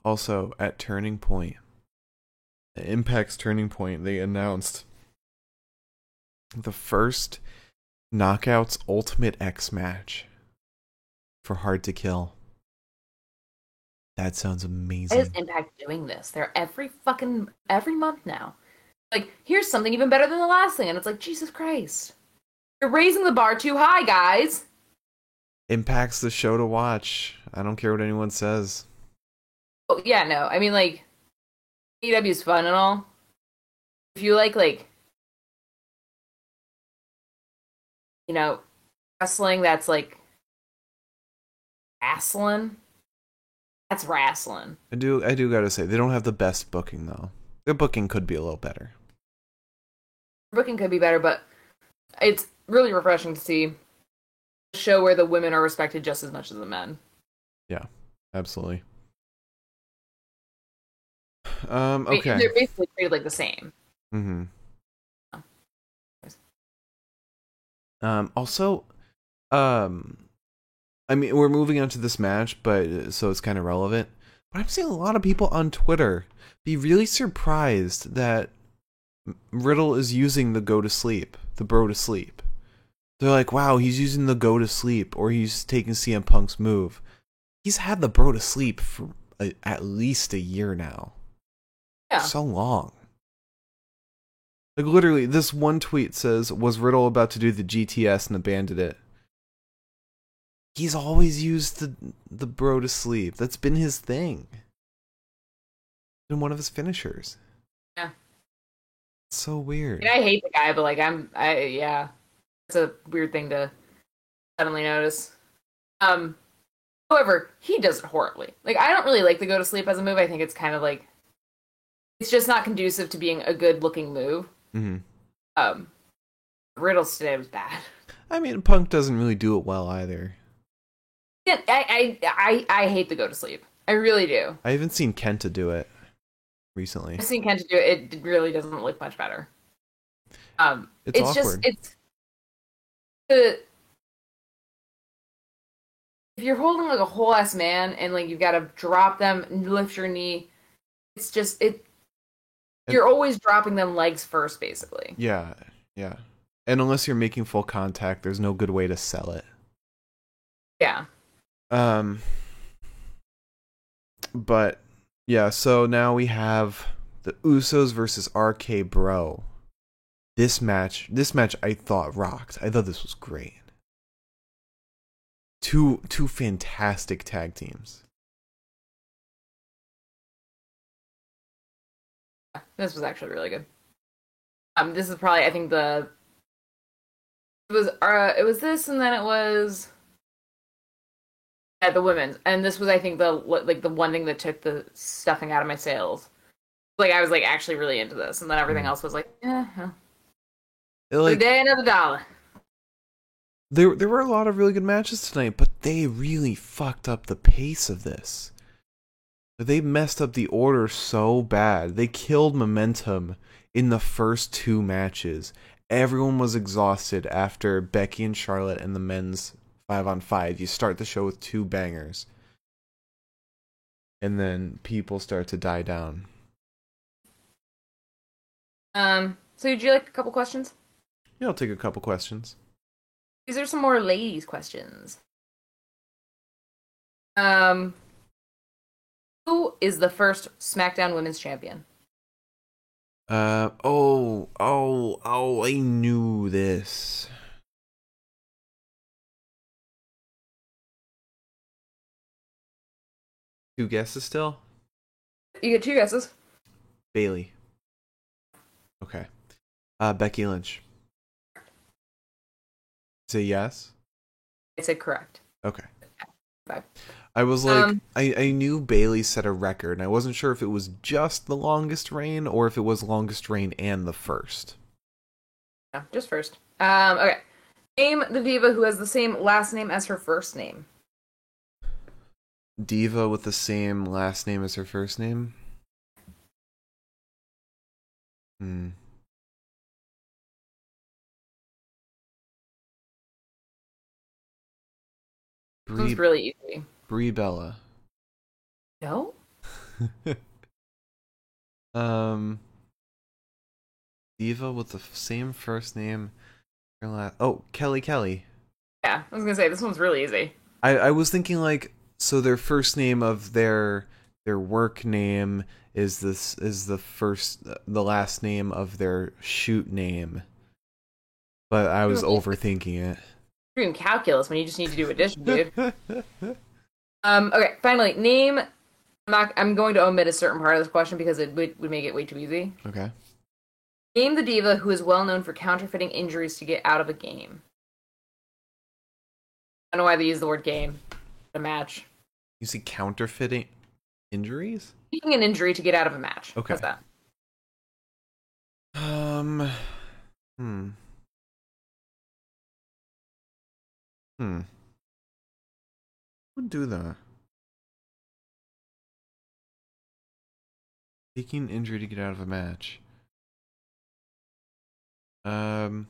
Also, at Turning Point, Impact's Turning Point, they announced the first Knockouts Ultimate X match for Hard to Kill. That sounds Why is amazing. Impact doing this? They're every fucking every month now. Like, here's something even better than the last thing, and it's like Jesus Christ. You're raising the bar too high, guys. Impact's the show to watch. I don't care what anyone says. Oh yeah, no. I mean, like, AEW is fun and all. If you like, like, you know, wrestling that's like wrestling, that's wrestling. I do I do gotta say, they don't have the best booking though. Their booking could be a little better. Booking could be better, but it's really refreshing to see a show where the women are respected just as much as the men. Yeah, absolutely. <sighs> Um, okay. they're basically treated like the same. Mm-hmm. Um, also, um, I mean, we're moving on to this match, but uh, so it's kind of relevant. But I'm seeing a lot of people on Twitter be really surprised that Riddle is using the go to sleep, the bro to sleep. They're like, wow, he's using the go to sleep, or he's taking CM Punk's move. He's had the bro to sleep for a, at least a year now. Yeah. So long. Like literally, this one tweet says, "Was Riddle about to do the GTS and abandoned it?" He's always used the the bro to sleep. That's been his thing. Been one of his finishers. Yeah. It's so I, weird. mean, I hate the guy, but like I'm, I yeah, it's a weird thing to suddenly notice. Um, however, he does it horribly. Like I don't really like the go to sleep as a move. I think it's kind of like it's just not conducive to being a good looking move. Hmm Um, Riddle's today was bad. I mean, Punk doesn't really do it well either. Yeah, I, I, I, I hate the go to sleep. I really do. I haven't seen Kenta do it recently. I've seen Kenta do it. It really doesn't look much better. Um, It's, it's, just it's the if you're holding like a whole ass man and like you've got to drop them and lift your knee. It's just it. And- You're always dropping them legs first, basically. yeah, yeah. And unless you're making full contact, there's no good way to sell it. Yeah. Um, but yeah, so now we have the Usos versus RK Bro. This match, this match, I thought rocked. I thought this was great. Two two fantastic tag teams. This was actually really good. Um, this is probably I think the it was uh it was this and then it was at the women's and this was I think the like the one thing that took the stuffing out of my sails. Like I was like actually really into this and then everything Mhm. else was like yeah, yeah. It, like a day another dollar. there there were a lot of really good matches tonight, but they really fucked up the pace of this. They messed up the order so bad. They killed momentum in the first two matches. Everyone was exhausted after Becky and Charlotte and the men's 5 on 5. You start the show with two bangers. And then people start to die down. Um so would you like a couple questions? Yeah, I'll take a couple questions. These are some more ladies questions. Um who is the first SmackDown Women's Champion? Uh oh, oh, oh, I knew this. Two guesses still? You get two guesses. Bayley. Okay. Uh Becky Lynch. Say yes? I said correct. Okay. Bye. I was like Um, I, I knew Bayley set a record and I wasn't sure if it was just the longest reign or if it was longest reign and the first. Just first. Um, okay. Name the diva who has the same last name as her first name. Diva with the same last name as her first name? Hmm. This Brie, one's really easy. Brie Bella. No? <laughs> um, Diva with the same first name. Oh, Kelly Kelly. Yeah, I was gonna say this one's really easy. I, I was thinking like so their first name of their their work name is this is the first the last name of their shoot name. But I was overthinking You're doing calculus when you just need to do addition, dude. <laughs> um, okay, finally, name. I'm, not, I'm going to omit a certain part of this question because it would, would make it way too easy. okay. Name the diva who is well known for counterfeiting injuries to get out of a game. I don't know why they use the word game. A match. You see counterfeiting injuries? Taking an injury to get out of a match. Okay. How's that? Um hmm. Hmm. Would do that? Taking injury to get out of a match. Um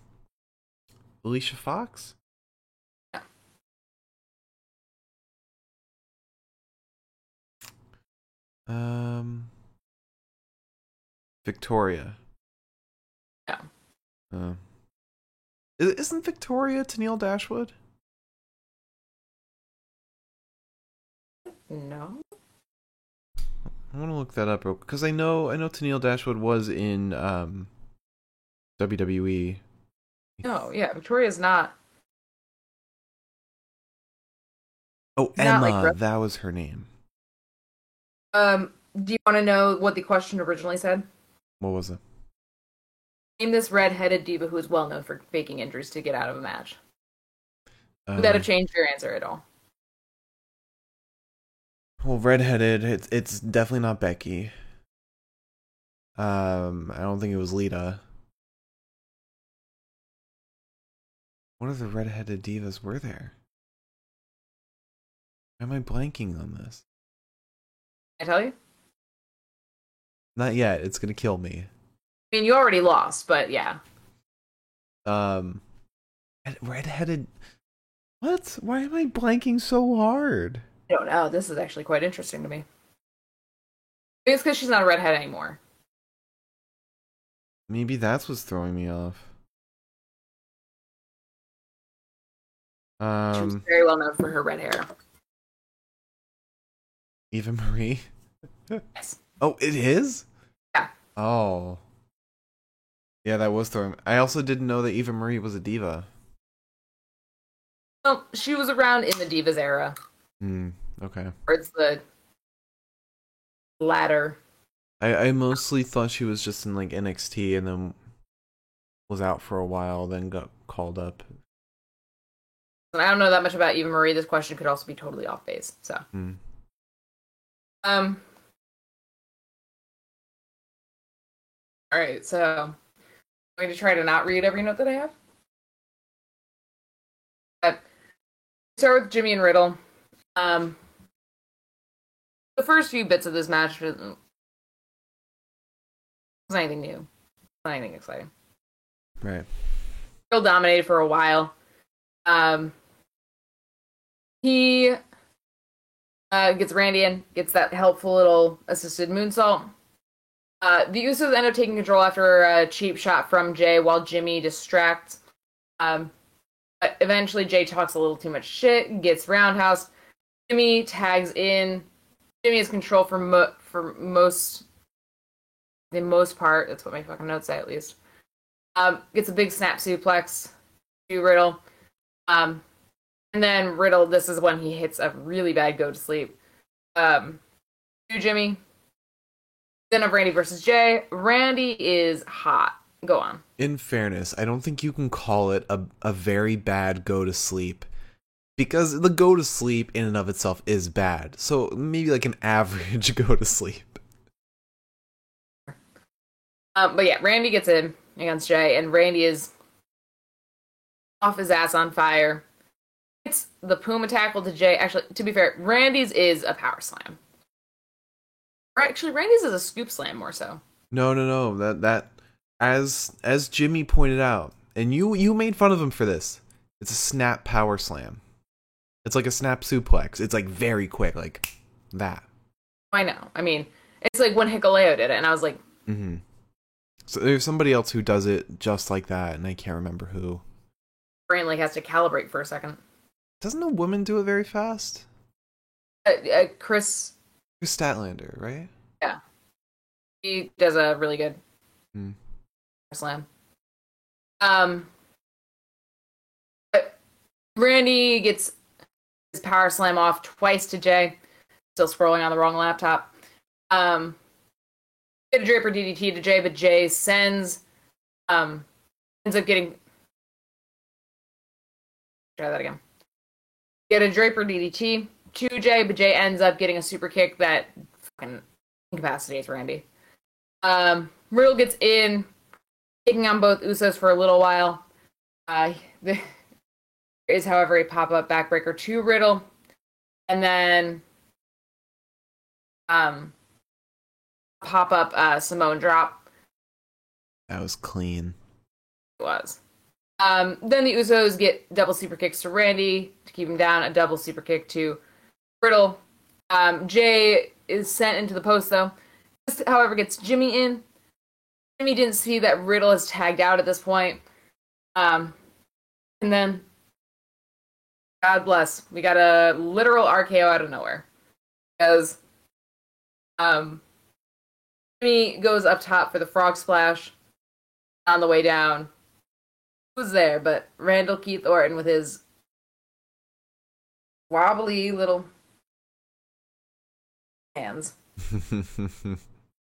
Alicia Fox? Yeah. Um, Victoria. Yeah. Uh, isn't Victoria Tenille Dashwood? No. I want to look that up because I know I know Tenille Dashwood was in um. WWE. No, yeah, Victoria's not. Oh, Not Emma, like that was her name. Um, do you want to know what the question originally said? What was it? Name this red-headed diva who is well known for faking injuries to get out of a match. Would that Um, have changed your answer at all? Well, redheaded. It's it's definitely not Becky. Um, I don't think it was Lita. What other redheaded divas were there? Why am I blanking on this? I tell you? Not yet. It's gonna kill me. I mean, you already lost, but yeah. Um, red- redheaded. What? Why am I blanking so hard? I don't know. This is actually quite interesting to me. Maybe it's because she's not a redhead anymore. Maybe that's what's throwing me off. She was Um, very well known for her red hair. Eva Marie. <laughs> Yes. Oh, it is? Yeah. Oh. Yeah, that was throwing. I also didn't know that Eva Marie was a diva. Well, she was around in the Divas era, Hmm. Okay. or it's the latter. I I mostly thought she was just in like NXT and then was out for a while, then got called up. And I don't know that much about Eva Marie. This question could also be totally off base. So, Hmm. um, all right. So, I'm going to try to not read every note that I have. Uh, start with Jimmy and Riddle. Um, the first few bits of this match wasn't wasn't anything new, not anything exciting. Right. Riddle dominated for a while. Um, he uh, gets Randy in, gets that helpful little assisted moonsault. Uh, the Usos end up taking control after a cheap shot from Jay while Jimmy distracts. Um, but eventually, Jay talks a little too much shit, gets roundhouse. Jimmy tags in. Jimmy has control for mo- for most, the most part. That's what my fucking notes say, at least. Um, gets a big snap suplex to Riddle. Um, and then Riddle, this is when he hits a really bad go to sleep. Um, to Jimmy. Then of Randy versus Jay. Randy is hot. Go on. In fairness, I don't think you can call it a a very bad go to sleep. Because the go to sleep in and of itself is bad. So maybe like an <laughs> average go to sleep. Um, but yeah, Randy gets in against Jay, and Randy is off his ass on fire. It's the Puma tackle to Jay. Actually, to be fair, Randy's is a power slam. Or actually, Randy's is a scoop slam more so. No, no, no. That that as as Jimmy pointed out, and you you made fun of him for this. It's a snap power slam. It's like a snap suplex. It's like very quick, like that. I know. I mean, it's like when Hikuleo did it, and I was like, mm-hmm. So there's somebody else who does it just like that, and I can't remember who. brain like has to calibrate for a second. Doesn't a woman do it very fast? Uh, uh, Chris, Kris Statlander, right? Yeah, he does a really good Hmm. slam. Um, but Randy gets his power slam off twice to Jay. Still scrolling on the wrong laptop. Um, get a draping DDT to Jay, but Jay sends, um, ends up getting. Try that again. Get a draping DDT to Jay, but Jay ends up getting a super kick that fucking incapacitates Randy. Um, Riddle gets in, kicking on both Usos for a little while. Uh, <laughs> is, however, a pop up backbreaker to Riddle, and then um, pop up uh, Samoan drop That was clean. It was. Um, then the Usos get double super kicks to Randy to keep him down, a double super kick to Riddle. Um, Jay is sent into the post though. This, however, gets Jimmy in. Jimmy didn't see that Riddle is tagged out at this point. Um, and then, God bless, we got a literal RKO out of nowhere because um, Jimmy goes up top for the frog splash on the way down. Was there, but Randall Keith Orton with his wobbly little hands <laughs>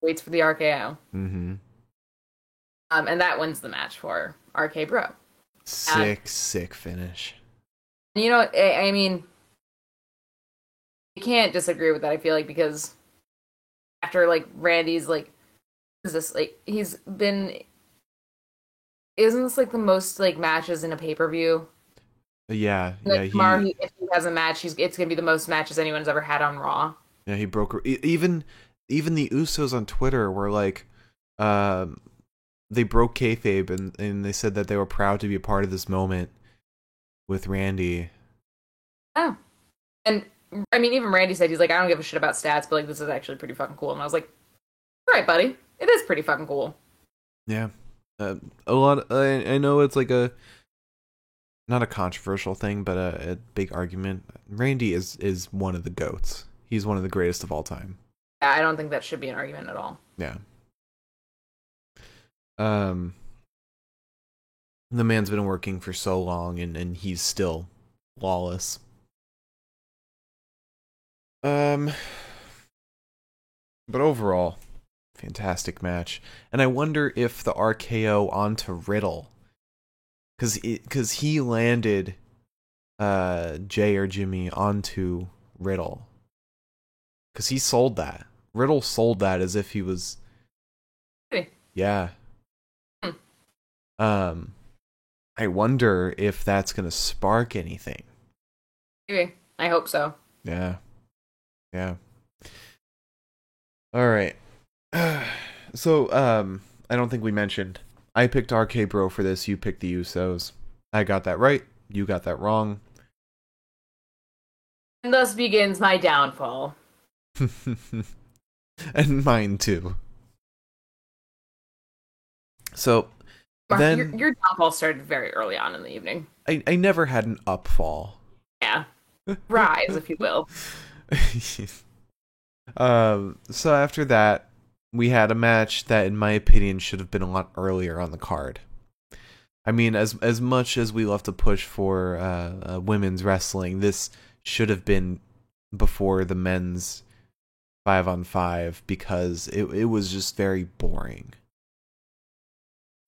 waits for the RKO. mm-hmm. Um, and that wins the match for RK Bro. Sick, sick finish. You know, I, I mean, you can't disagree with that. I feel like because after like Randy's like, is this like he's been? Isn't this like the most like matches in a pay per view? Yeah, Like yeah. He, tomorrow, he, if he has a match, he's it's gonna be the most matches anyone's ever had on Raw. Yeah, he broke. Even even the Usos on Twitter were like, um, they broke kayfabe and and they said that they were proud to be a part of this moment with Randy. Oh, and I mean, even Randy said he's like, I don't give a shit about stats, but like this is actually pretty fucking cool. And I was like, all right, buddy, it is pretty fucking cool. Yeah, uh, a lot. I I know it's like a not a controversial thing, but a, a big argument. Randy is is one of the goats. He's one of the greatest of all time. Yeah, I don't think that should be an argument at all. Yeah. Um the man's been working for so long and and he's still lawless. Um but overall fantastic match. And I wonder if the RKO onto Riddle cuz cuz he landed uh Jay or Jimmy onto Riddle. Cuz he sold that. Riddle sold that as if he was Really? yeah. Hmm. Um, I wonder if that's gonna spark anything. Maybe. I hope so. Yeah, yeah. All right. <sighs> so, um, I don't think we mentioned. I picked RK Bro for this. You picked the Usos. I got that right. You got that wrong. And thus begins my downfall. <laughs> and mine too. So Then- your, your downfall started very early on in the evening. I, I never had an upfall. Yeah. <laughs> Rise, if you will. <laughs> um, so after that, we had a match that, in my opinion, should have been a lot earlier on the card. I mean, as as much as we love to push for uh, uh, women's wrestling, this should have been before the men's five on five because it it was just very boring.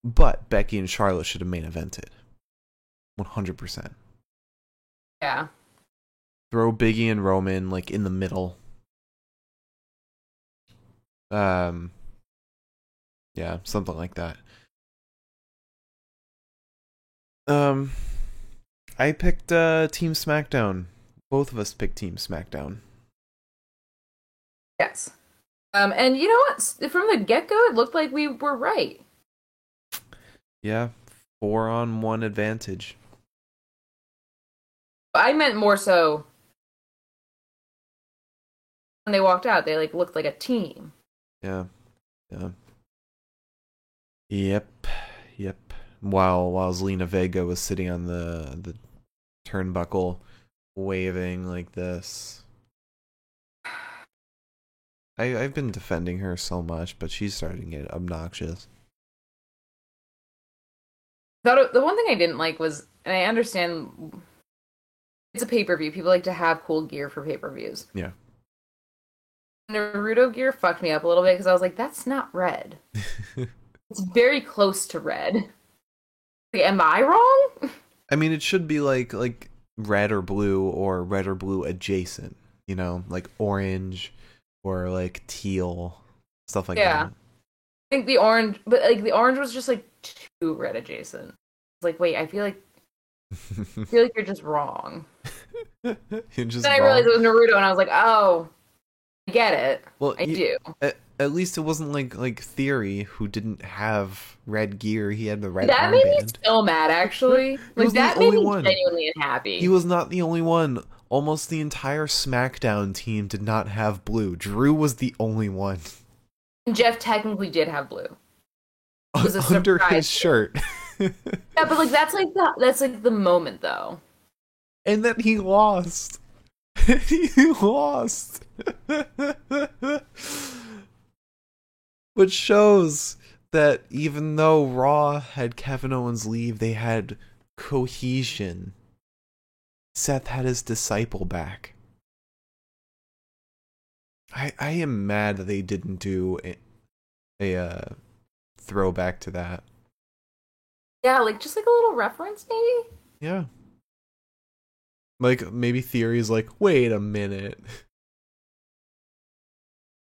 But Becky and Charlotte should have main evented, one hundred percent. Yeah. throw Biggie and Roman like in the middle. Um yeah, something like that. Um I picked uh Team SmackDown. Both of us picked Team SmackDown. Yes. Um, and you know what? From the get go, it looked like we were right. Yeah, 4 on 1 advantage. I meant more so when they walked out, they like looked like a team. Yeah. Yeah. Yep. Yep. While while Zelina Vega was sitting on the the turnbuckle waving like this. I I've been defending her so much, but she's starting to get obnoxious. Thought the one thing I didn't like was, and I understand it's a pay per view. People like to have cool gear for pay per views. Yeah. Naruto gear fucked me up a little bit because I was like, that's not red. <laughs> It's very close to red. Like, am I wrong? I mean, it should be like like red or blue or red or blue adjacent, you know, like orange or like teal, stuff like that. Yeah. I think the orange, but like the orange was just like too red adjacent. It's like, wait, I feel like. I <laughs> feel like you're just wrong. <laughs> You're just then I realized it was Naruto, and I was like, oh, I get it. well, I y- do. At, at least it wasn't like like Theory who didn't have red gear. He had the red that made me so mad, actually. Like that made me one. genuinely unhappy. He was not the only one. almost the entire SmackDown team did not have blue. Drew was the only one Jeff technically did have blue. Was a under surprise. his shirt. <laughs> Yeah, but like that's like the that's like the moment though. and then he lost. <laughs> he lost. <laughs> Which shows that even though Raw had Kevin Owens leave, they had cohesion. Seth had his disciple back. I I am mad that they didn't do a, a uh, throwback to that. Yeah, like just like a little reference maybe. Yeah. Like maybe theory is like, wait a minute.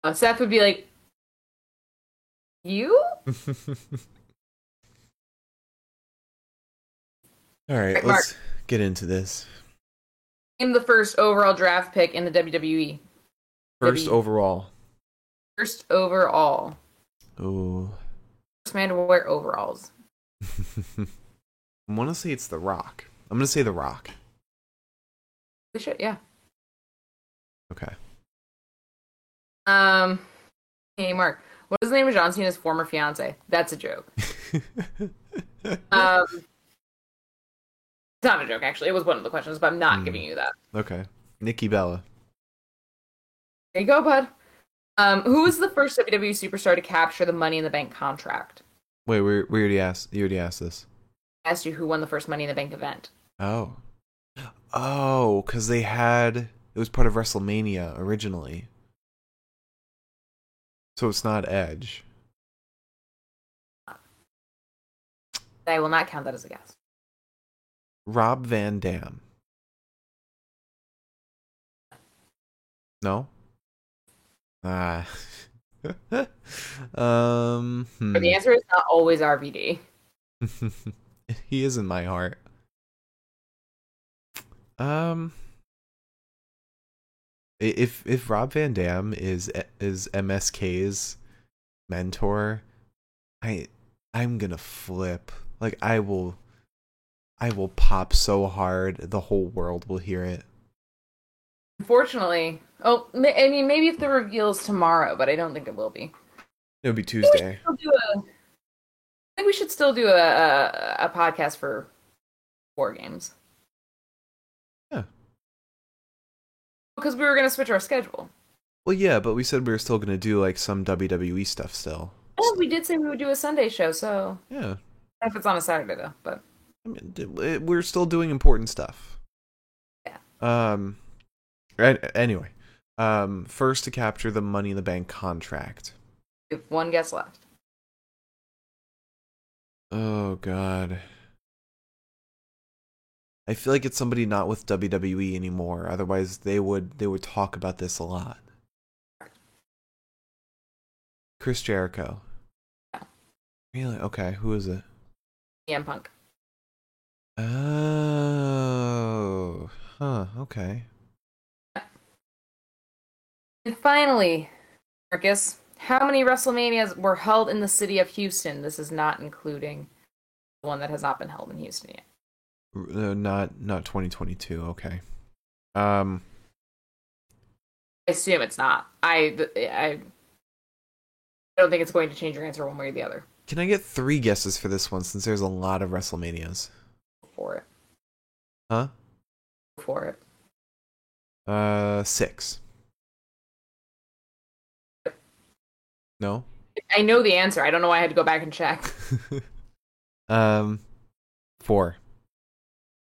Uh, Seth would be like, "You? <laughs> All right, Right, let's get into this. I'm the first overall draft pick in the WWE. First W- overall. First overall. Oh. Man to wear overalls. I want to say it's The Rock. I'm going to say The Rock. Holy shit, yeah. Okay. Um, hey Mark, what is the name of John Cena's former fiance? That's a joke. <laughs> Um, it's not a joke actually. It was one of the questions, but I'm not Hmm. giving you that. okay. Nikki Bella. There you go, bud. Um, who was the first WWE superstar to capture the Money in the Bank contract? Wait, we we already asked. You already asked this. I asked you who won the first Money in the Bank event. Oh. Oh, because they had. It was part of WrestleMania originally. So it's not Edge. I will not count that as a guess. Rob Van Dam. No? Ah. <laughs> <laughs> um. hmm. But the answer is not always RVD. <laughs> he is in my heart. Um. If if Rob Van Dam is is MSK's mentor, I I'm gonna flip. Like I will, I will pop so hard the whole world will hear it. Unfortunately, oh, I mean, maybe if the reveal is tomorrow, but I don't think it will be. It'll be Tuesday. Still do a- I think we should still do a, a, a podcast for war games. Yeah. Because we were going to switch our schedule. Well, yeah, but we said we were still gonna do like some WWE stuff still. And we did say we would do a Sunday show, so Yeah, if it's on a Saturday though, but I mean, we're still doing important stuff. Yeah. Um. An- Anyway, um, first to capture the Money in the Bank contract. have one guess left. Oh God. I feel like it's somebody not with WWE anymore. Otherwise, they would they would talk about this a lot. Chris Jericho. Yeah. Really? Okay. Who is it? CM Punk. Oh. Huh. Okay. And finally, Marcus, how many WrestleManias were held in the city of Houston? This is not including the one that has not been held in Houston yet. Uh, not not 2022. Okay. Um. I assume it's not. I, I, I don't think it's going to change your answer one way or the other Can I get three guesses for this one since there's a lot of WrestleManias? for it. Huh? For it. Uh, six. No. I know the answer. I don't know why I had to go back and check. <laughs> um, four.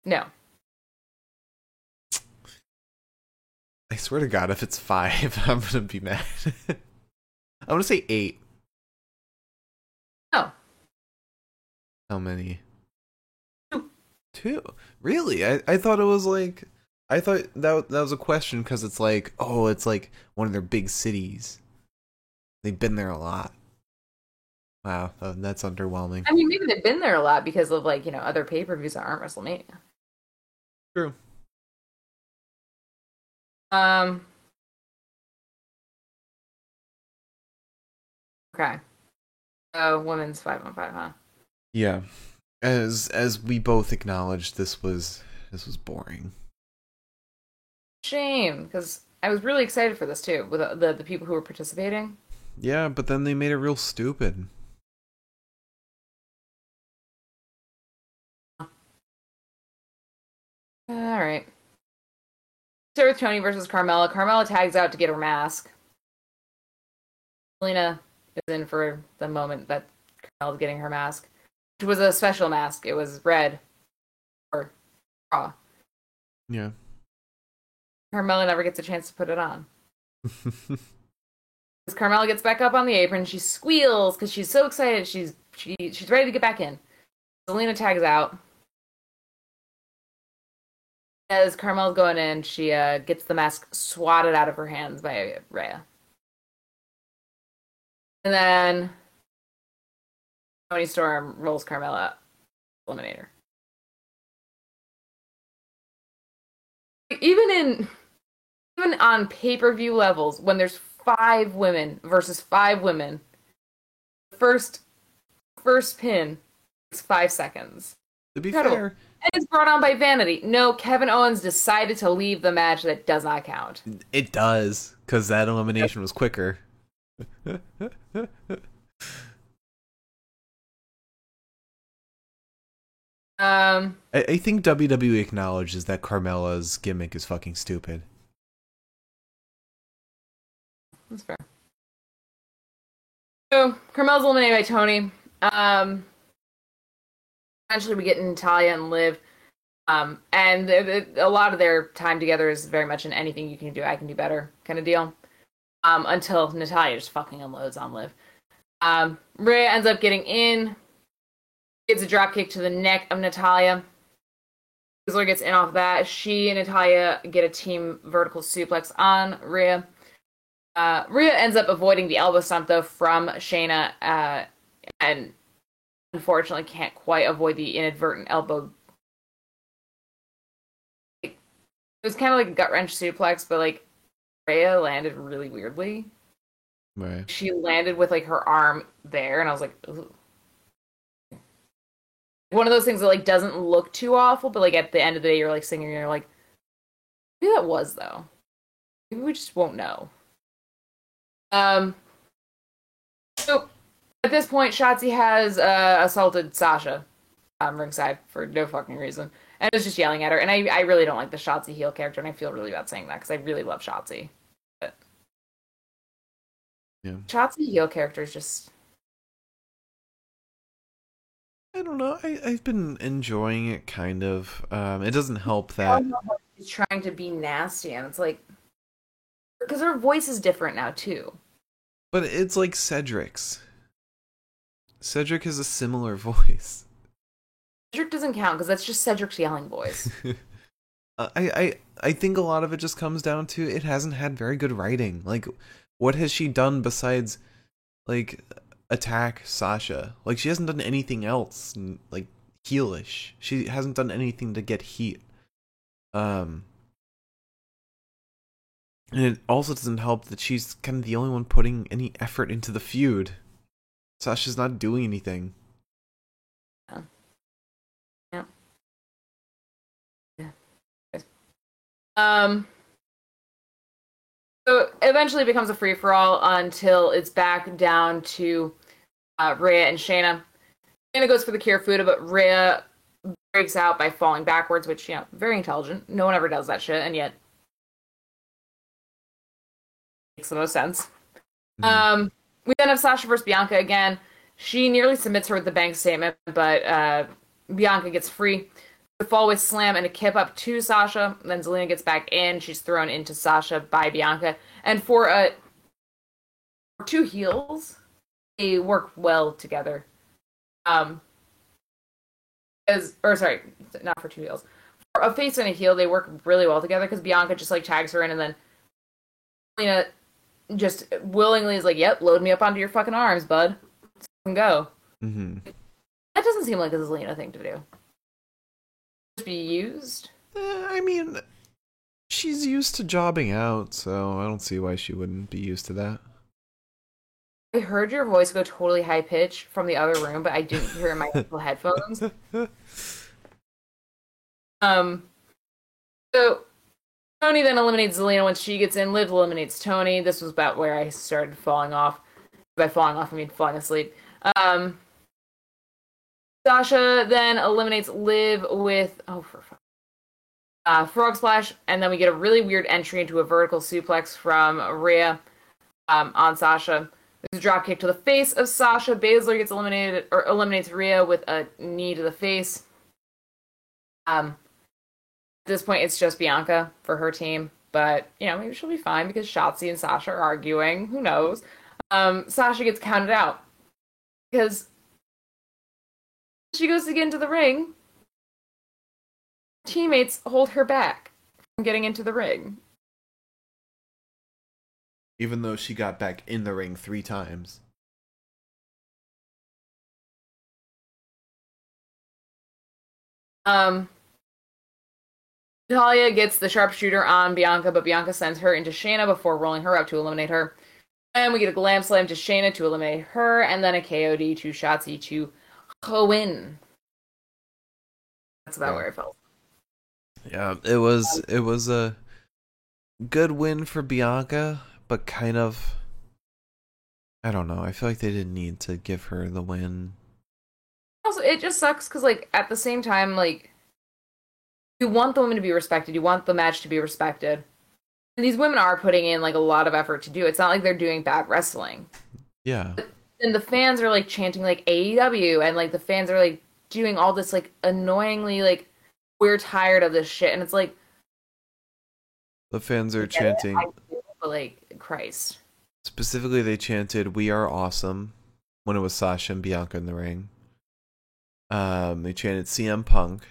No. I swear to God, if it's five, <laughs> I'm gonna be mad. <laughs> I'm gonna say eight. No. How many? Two. Two. Really? I, I thought it was like I thought that that was a question because it's like oh it's like one of their big cities. They've been there a lot. Wow, uh, that's underwhelming. I mean, maybe they've been there a lot because of like you know other pay per views that aren't WrestleMania. True. Um. Okay. Oh, women's five on five, huh? Yeah. As as we both acknowledged, this was this was boring. Shame, because I was really excited for this too with the, the the people who were participating. Yeah, but then they made it real stupid. Uh, all right. Start with Toni versus Carmella. Carmella tags out to get her mask. Zelina is in for the moment that Carmella's getting her mask, which was a special mask. It was red or raw. Yeah. Carmella never gets a chance to put it on. <laughs> As Carmella gets back up on the apron, she squeals because she's so excited. She's she she's ready to get back in. Zelina tags out. As Carmella's going in, she uh, gets the mask swatted out of her hands by Rhea. And then Toni Storm rolls Carmella up. Eliminator. Even in even on pay-per-view levels, when there's five women versus five women, the first first pin is five seconds. to be Incredible. fair, And it's brought on by Vanity. No, Kevin Owens decided to leave the match that does not count. it does because that elimination was quicker. <laughs> Um, I, I think WWE acknowledges that Carmella's gimmick is fucking stupid. That's fair. So Carmel's eliminated by Toni. Um, eventually, we get Natalya and Liv. Um, and a lot of their time together is very much an anything you can do, I can do better kind of deal. Um, until Natalya just fucking unloads on Liv. Um, Rhea ends up getting in, gives a drop kick to the neck of Natalya. Ziggler gets in off that. She and Natalya get a team vertical suplex on Rhea. Uh, Rhea ends up avoiding the elbow stomp though from Shayna, uh, and unfortunately can't quite avoid the inadvertent elbow. It was kind of like a gut wrench suplex, but like Rhea landed really weirdly. Right. She landed with like her arm there, and I was like, Ooh. one of those things that like doesn't look too awful, but like at the end of the day, you're like singing, and you're like, maybe that was though. Maybe we just won't know. Um. So at this point, Shotzi has uh, assaulted Sasha, um, ringside for no fucking reason, and is just yelling at her. And I, I really don't like the Shotzi heel character, and I feel really bad saying that because I really love Shotzi. But Yeah. Shotzi heel character is just I don't know. I, I've been enjoying it kind of. Um, it doesn't help that. don't know how she's trying to be nasty, and it's like because her voice is different now too. But it's like Cedric's. Cedric has a similar <laughs> voice. Cedric doesn't count because that's just Cedric's yelling voice. <laughs> Uh, I, I I think a lot of it just comes down to it hasn't had very good writing. Like, what has she done besides like attack Sasha? Like, she hasn't done anything else like heelish. She hasn't done anything to get heat. Um, and it also doesn't help that she's kind of the only one putting any effort into the feud. Sasha's not doing anything. Yeah. Yeah. yeah. Um. So eventually it becomes a free for all until it's back down to uh, Rhea and Shayna. Shayna goes for the Kirifuda, but Rhea breaks out by falling backwards, which you know, very intelligent. No one ever does that shit, and yet makes the most sense. Mhm. Um, we then have Sasha versus Bianca again. She nearly submits her with the bank statement, but uh, Bianca gets free. The fallaway slam and a kip up to Sasha. Then Zelina gets back in. She's thrown into Sasha by Bianca. And for uh, for two heels, they work well together. Um, as or sorry, not for two heels. For a face and a heel, they work really well together because Bianca just like tags her in, and then Zelina just willingly is like, "Yep, load me up onto your fucking arms, bud. Let's fucking go." Mhm. That doesn't seem like a Zelina thing to do. Just be used. Eh, I mean, she's used to jobbing out, so I don't see why she wouldn't be used to that. I heard your voice go totally high pitch from the other room, but I didn't hear it in my <laughs> headphones. Um, so Toni then eliminates Zelina when she gets in. Liv eliminates Toni. This was about where I started falling off. By falling off, I mean falling asleep. Um, Sasha then eliminates Liv with oh for fuck. Uh, frog splash, and then we get a really weird entry into a vertical suplex from Rhea um, on Sasha. There's a drop kick to the face of Sasha. Baszler gets eliminated or eliminates Rhea with a knee to the face. Um, this point, it's just Bianca for her team, but you know maybe she'll be fine because Shotzi and Sasha are arguing. Who knows? Um, Sasha gets counted out because she goes to get into the ring. Teammates hold her back from getting into the ring. Even though she got back in the ring three times. Um, Natalya gets the sharpshooter on Bianca, but Bianca sends her into Shayna before rolling her up to eliminate her. And we get a glam slam to Shayna to eliminate her, and then a KOD to Shotzi to win. That's about Yeah. where I felt. Yeah, it was it was a good win for Bianca, but kind of I don't know. I feel like they didn't need to give her the win. Also, it just sucks because, like, at the same time, like, you want the women to be respected. You want the match to be respected. And these women are putting in like a lot of effort to do. it. It's not like they're doing bad wrestling. Yeah. And the fans are like chanting like AEW, and like the fans are like doing all this like annoyingly like we're tired of this shit, and it's like The fans are it, chanting do, but like Christ. specifically they chanted we are awesome when it was Sasha and Bianca in the ring. Um they chanted CM Punk.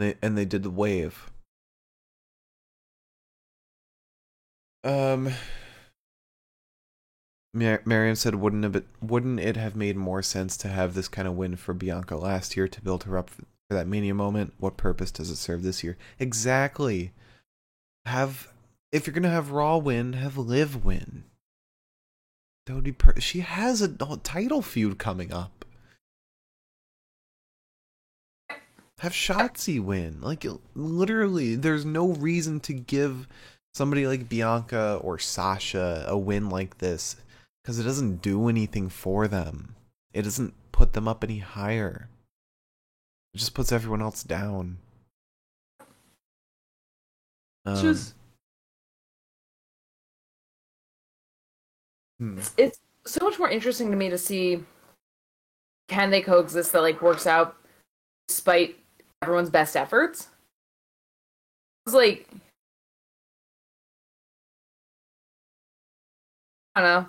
They and they did the wave. Um Mar- Mariam said, "Wouldn't it wouldn't it have made more sense to have this kind of win for Bianca last year to build her up for, that Mania moment? What purpose does it serve this year? Exactly. Have if you're gonna have Raw win, have Liv win. That would be per- she has a title feud coming up. Have Shotzi win. Like literally, there's no reason to give somebody like Bianca or Sasha a win like this because it doesn't do anything for them. It doesn't put them up any higher. It just puts everyone else down. Um, Just- hmm. it's so much more interesting to me to see can they coexist that like works out despite everyone's best efforts. It's like I don't know.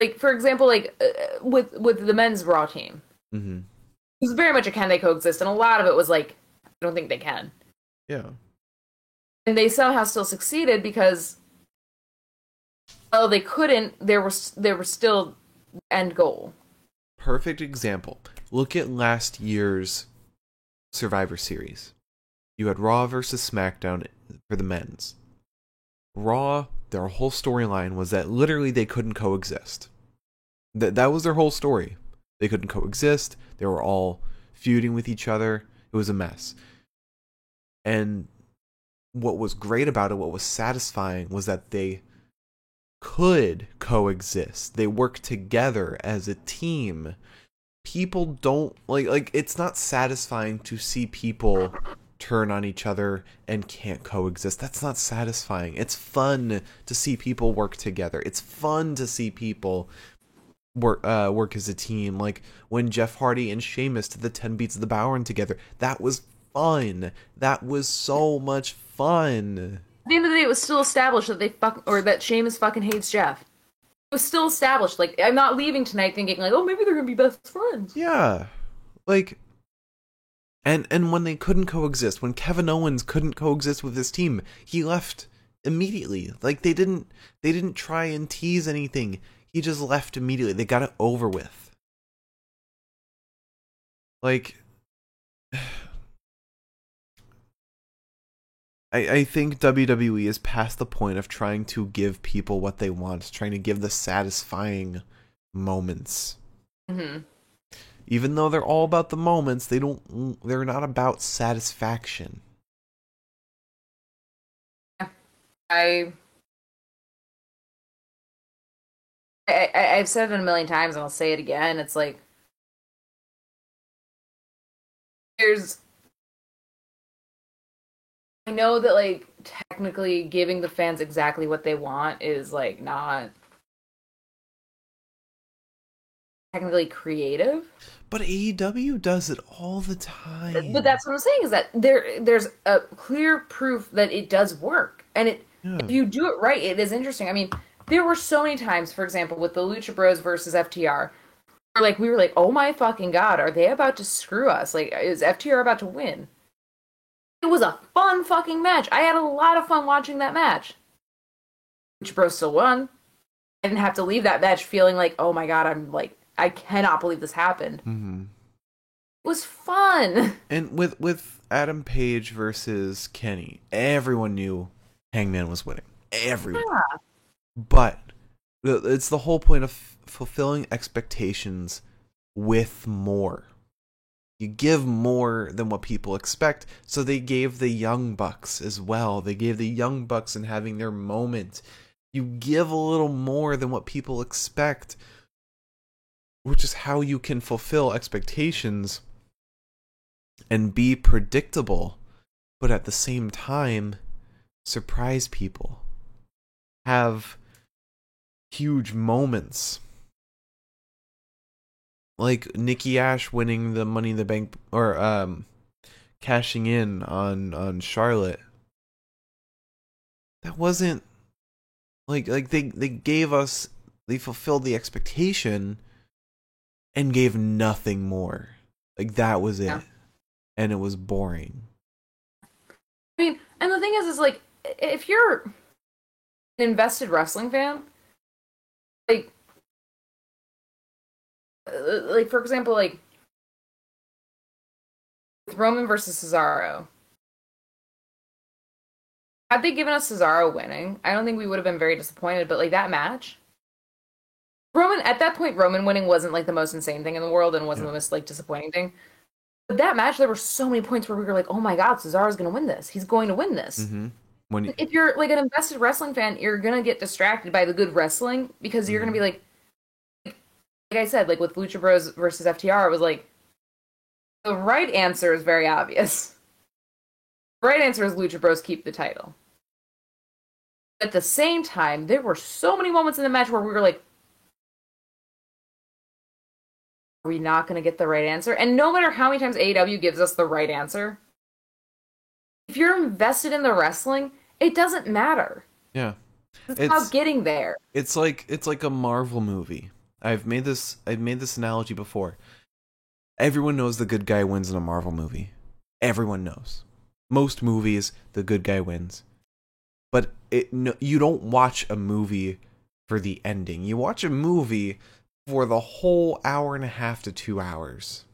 Like for example, like uh, with with the men's Raw team, mm-hmm. it was very much a can they coexist, and a lot of it was like I don't think they can, Yeah. and they somehow still succeeded because oh they couldn't. There was there was still end goal. perfect example. Look at last year's Survivor Series. You had Raw versus SmackDown for the men's. Raw, their whole storyline was that literally they couldn't coexist. That that was their whole story. They couldn't coexist. They were all feuding with each other. It was a mess. And what was great about it, what was satisfying, was that they could coexist. They worked together as a team. People don't like like it's not satisfying to see people turn on each other and can't coexist. That's not satisfying. It's fun to see people work together. It's fun to see people work uh, work as a team. Like when Jeff Hardy and Sheamus did the Ten Beats of the Bodhrán together. That was fun. That was so much fun. At the end of the day, it was still established that they fuck or that Sheamus fucking hates Jeff. Was still established. Like I'm not leaving tonight thinking like, oh, maybe they're gonna be best friends. Yeah. Like and and when they couldn't coexist, when Kevin Owens couldn't coexist with his team, he left immediately. Like they didn't they didn't try and tease anything. He just left immediately. They got it over with. Like I, I think WWE is past the point of trying to give people what they want, trying to give the satisfying moments hmm even though they're all about the moments they don't they're not about satisfaction I, I I've said it a million times, and I'll say it again. It's like there's. I know that like technically giving the fans exactly what they want is like not technically creative. But AEW does it all the time. But that's what I'm saying is that there there's a clear proof that it does work. And it Yeah. if you do it right, it is interesting. I mean, there were so many times, for example, with the Lucha Bros versus FTR, where like we were like, "Oh my fucking god, are they about to screw us? Like is FTR about to win?" It was a fun fucking match. I had a lot of fun watching that match. Which Bros still won. I didn't have to leave that match feeling like, "Oh my god, I'm like I cannot believe this happened." Mm-hmm. It was fun. <laughs> And with with Adam Page versus Kenny, everyone knew Hangman was winning. Everyone. Yeah. But it's the whole point of fulfilling expectations with more. You give more than what people expect. So they gave the Young Bucks as well. They gave the Young Bucks and having their moment. You give a little more than what people expect, which is how you can fulfill expectations and be predictable, but at the same time, surprise people. Have huge moments. Like Nikki Ash winning the Money in the Bank or um cashing in on on Charlotte. That wasn't like like they they gave us they fulfilled the expectation and gave nothing more. Like that was it. Yeah. And it was boring. I mean, and the thing is, is like, if you're an invested wrestling fan, like, like for example, like with Roman versus Cesaro. Had they given us Cesaro winning, I don't think we would have been very disappointed. But like that match, Roman at that point, Roman winning wasn't like the most insane thing in the world and wasn't Yeah. the most like disappointing thing. But that match, there were so many points where we were like, "Oh my god, Cesaro's going to win this. He's going to win this." Mm-hmm. When you, if you're like an invested wrestling fan, you're gonna get distracted by the good wrestling because you're gonna be like, like I said, like with Lucha Bros versus FTR, it was like the right answer is very obvious. The right answer is Lucha Bros keep the title. At the same time, there were so many moments in the match where we were like, are we not gonna get the right answer? And no matter how many times AEW gives us the right answer, if you're invested in the wrestling, it doesn't matter. yeah. It's, It's- about getting there. it's like it's like a Marvel movie. I've made this I've made this analogy before. Everyone knows the good guy wins in a Marvel movie. Everyone knows. Most movies, the good guy wins. But it no, you don't watch a movie for the ending. You watch a movie for the whole hour and a half to 2 hours.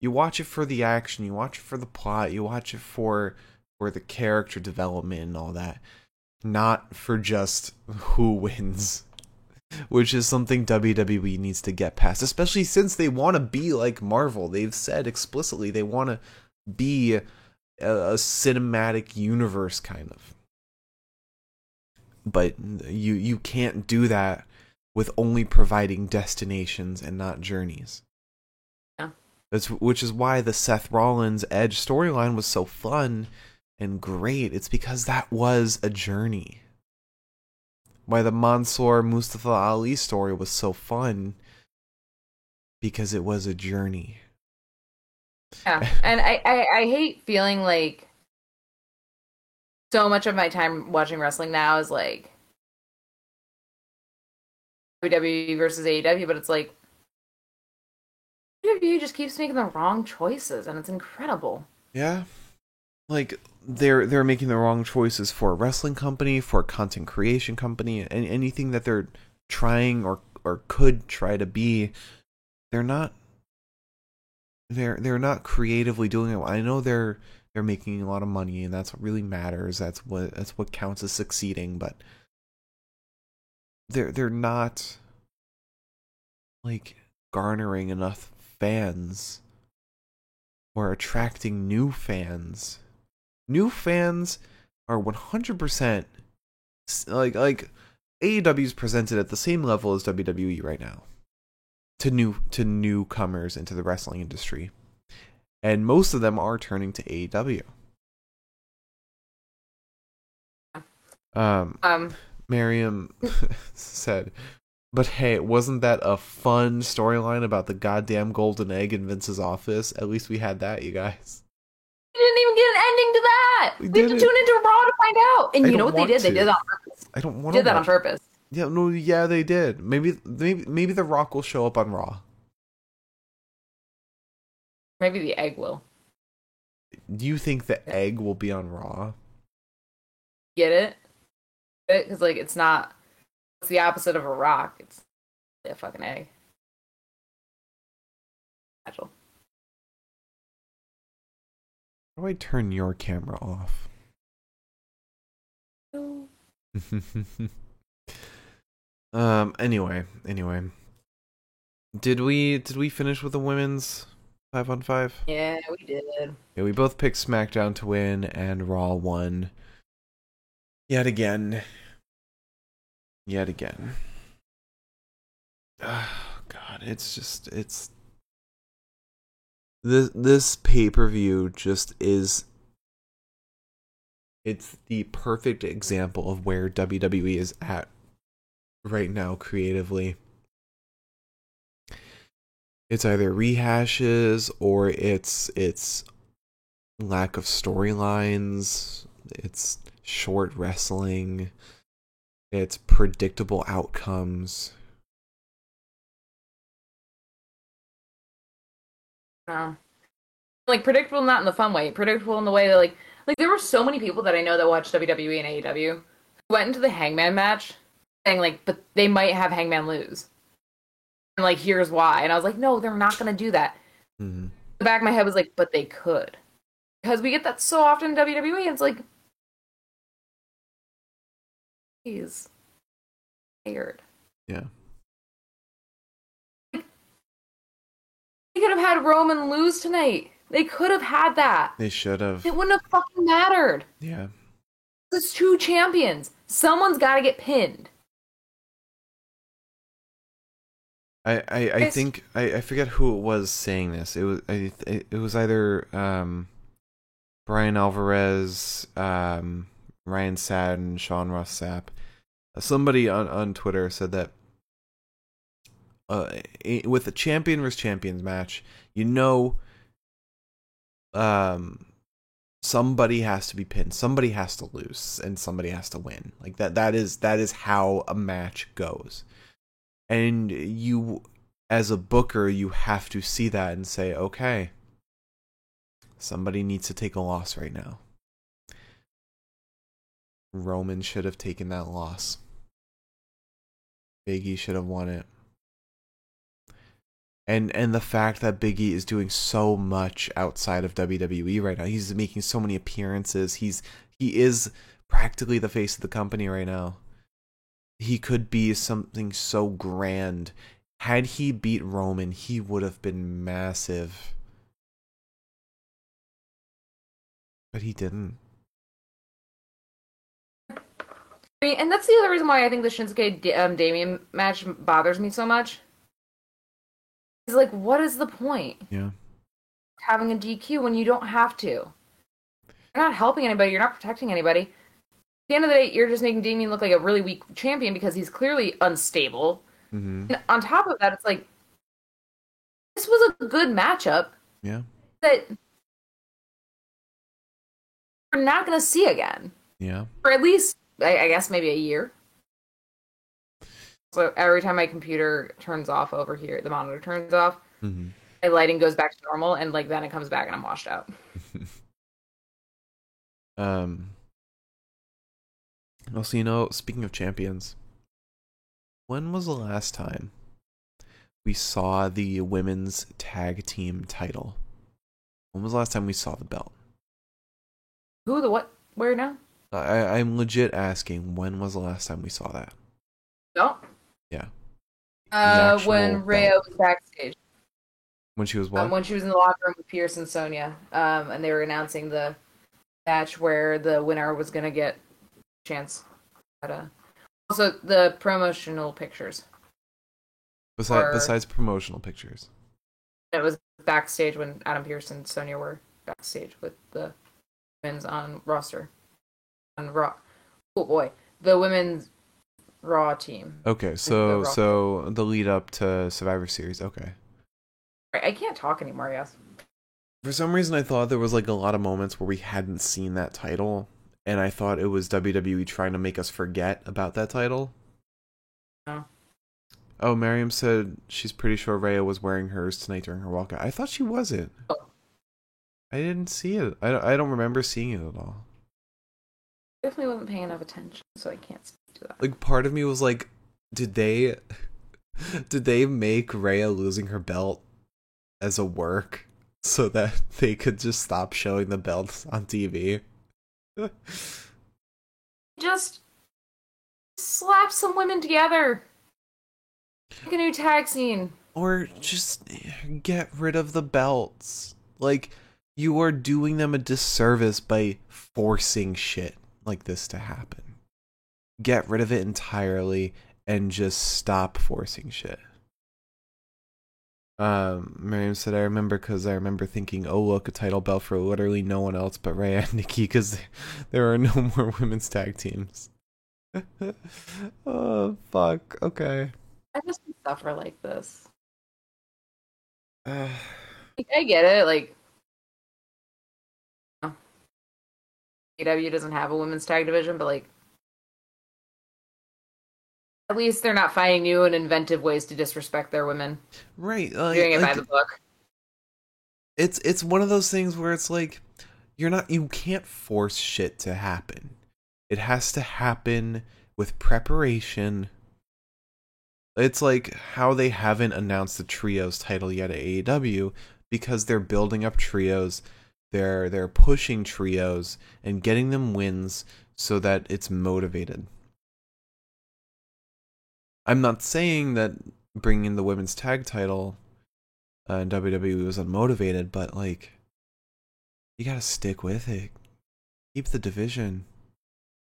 You watch it for the action, you watch it for the plot, you watch it for for the character development and all that not for just who <laughs> wins, which is something WWE needs to get past, especially since they want to be like Marvel. They've said explicitly they want to be a, a cinematic universe kind of. But you you can't do that with only providing destinations and not journeys. Yeah. That's which is why the Seth Rollins Edge storyline was so fun and great. It's because that was a journey. Why the Mansoor Mustafa Ali story was so fun because it was a journey. Yeah, <laughs> and I, I I hate feeling like so much of my time watching wrestling now is like WWE versus AEW, but it's like WWE just keeps making the wrong choices, and it's incredible. Yeah. Like they're they're making the wrong choices for a wrestling company, for a content creation company, and anything that they're trying or or could try to be, they're not they're they're not creatively doing it. I know they're they're making a lot of money and that's what really matters. That's what that's what counts as succeeding, but they're they're not like garnering enough fans or attracting new fans. New fans are 100% like like AEW is presented at the same level as WWE right now to new to newcomers into the wrestling industry. And most of them are turning to AEW. Um Um, Miriam <laughs> said, "But hey, wasn't that a fun storyline about the goddamn golden egg in Vince's office? At least we had that, you guys." Didn't even get an ending to that. We We, have to tune into Raw to find out. And I you know what they did? They did that on purpose. I don't want Did to that on purpose. Yeah, no, yeah, they did. Maybe, maybe, maybe The Rock will show up on Raw. Maybe the egg will Do you think the egg will be on Raw? get it because like it's not. It's the opposite of a rock. It's a fucking egg. Agile. How do I turn your camera off? <laughs> um. Anyway, anyway, did we did we finish with the women's five on five? Yeah, we did. Yeah, we both picked SmackDown to win, and Raw won. Yet again. Yet again. Oh, <sighs> God, it's just it's this this pay per view just is. It's the perfect example of where WWE is at right now creatively. It's either rehashes or it's it's lack of storylines, it's short wrestling, it's predictable outcomes. No. Like predictable, not in the fun way. Predictable in the way that like like there were so many people that I know that watch WWE and AEW who went into the Hangman match saying like, but they might have Hangman lose. And like, here's why. And I was like, no, they're not gonna do that. Mhm. The back of my head was like, but they could. Because we get that so often in WWE, it's like he's scared. Yeah. They could have had Roman lose tonight. They could have had that. They should have. It wouldn't have fucking mattered. Yeah. It's two champions. Someone's got to get pinned. I, I, I think I, I forget who it was saying this. It was I, it was either um, Bryan Alvarez, um, Ryan Satin, Sean Ross Sapp. Somebody on, on Twitter said that uh, with a champion versus champions match, you know, um, somebody has to be pinned, somebody has to lose, and somebody has to win. Like that. That is that is how a match goes and you as a booker you have to see that and say okay somebody needs to take a loss right now roman should have taken that loss biggie should have won it and and the fact that biggie is doing so much outside of wwe right now he's making so many appearances he's he is practically the face of the company right now he could be something so grand. Had he beat Roman, he would have been massive. But he didn't. And that's the other reason why I think the Shinsuke um, Damian match bothers me so much. Like, what is the point Yeah. having a DQ when you don't have to? You're not helping anybody. You're not protecting anybody. At the end of the day, you're just making Damian look like a really weak champion because he's clearly unstable. hmm And on top of that, it's like this was a good matchup Yeah. that we're not going to see again. Yeah. for at least I, I guess maybe a year. So every time my computer turns off over here, the monitor turns off, hmm my lighting goes back to normal, and like then it comes back and I'm washed out. <laughs> Um. Also, you know, speaking of champions, when was the last time we saw the women's tag team title? When was the last time we saw the belt? Who the what? Where now? I, I'm legit asking, when was the last time we saw that? No. Yeah. Uh, when Rhea was backstage, When she was what? um, when she was in the locker room with Pearce and Sonya, um, and they were announcing the match where the winner was gonna get a chance at a. Also, the promotional pictures. Besides, Or- besides promotional pictures. It was backstage when Adam Pearce and Sonya were backstage with the women's on roster on Raw. Oh boy, the women's Raw team. Okay, so Raw. so the lead up to Survivor Series. Okay. I can't talk anymore. Yes. For some reason, I thought there was like a lot of moments where we hadn't seen that title, and I thought it was WWE trying to make us forget about that title. No. Oh, Miriam said she's pretty sure Rhea was wearing hers tonight during her walkout. I thought she wasn't. Oh. I didn't see it. I don't, I don't remember seeing it at all. Definitely wasn't paying enough attention, so I can't speak to that. Like part of me was like, did they, <laughs> did they make Rhea losing her belt as a work so that <laughs> they could just stop showing the belts on TV? Just slap some women together. Make a new tag scene. or just get rid of the belts. Like you are doing them a disservice by forcing shit like this to happen. Get rid of it entirely and just stop forcing shit. Um, Miriam said, "I remember because I remember thinking, oh look, a title belt for literally no one else but Rhea and Nikki, because <laughs> there are no <laughs> more women's tag teams." <laughs> oh fuck. Okay. I just suffer like this. Uh, <sighs> Like, I get it. Like, AW doesn't have a women's tag division, but like, at least they're not finding new and inventive ways to disrespect their women. right. Like, doing it by the book. it's it's one of those things where it's like you're not you can't force shit to happen. It has to happen with preparation. It's like how they haven't announced the trios title yet at AEW because they're building up trios. They're they're pushing trios and getting them wins so that it's motivated. I'm not saying that bringing in the women's tag title uh, in WWE was unmotivated, but like, you gotta stick with it. Keep the division,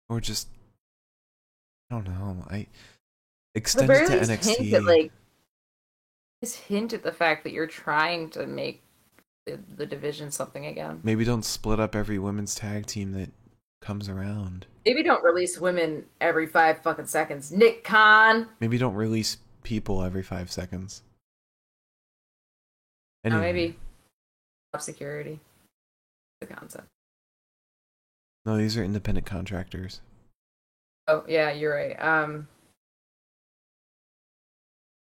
or just I don't know. I extend it to NXT. hint at like, just hint at the fact that you're trying to make the, the division something again. Maybe don't split up every women's tag team that comes around. Maybe don't release women every five fucking seconds. Nick Khan. Maybe don't release people every five seconds. No, maybe top security. The concept. no, these are independent contractors. Oh yeah, you're right. Um,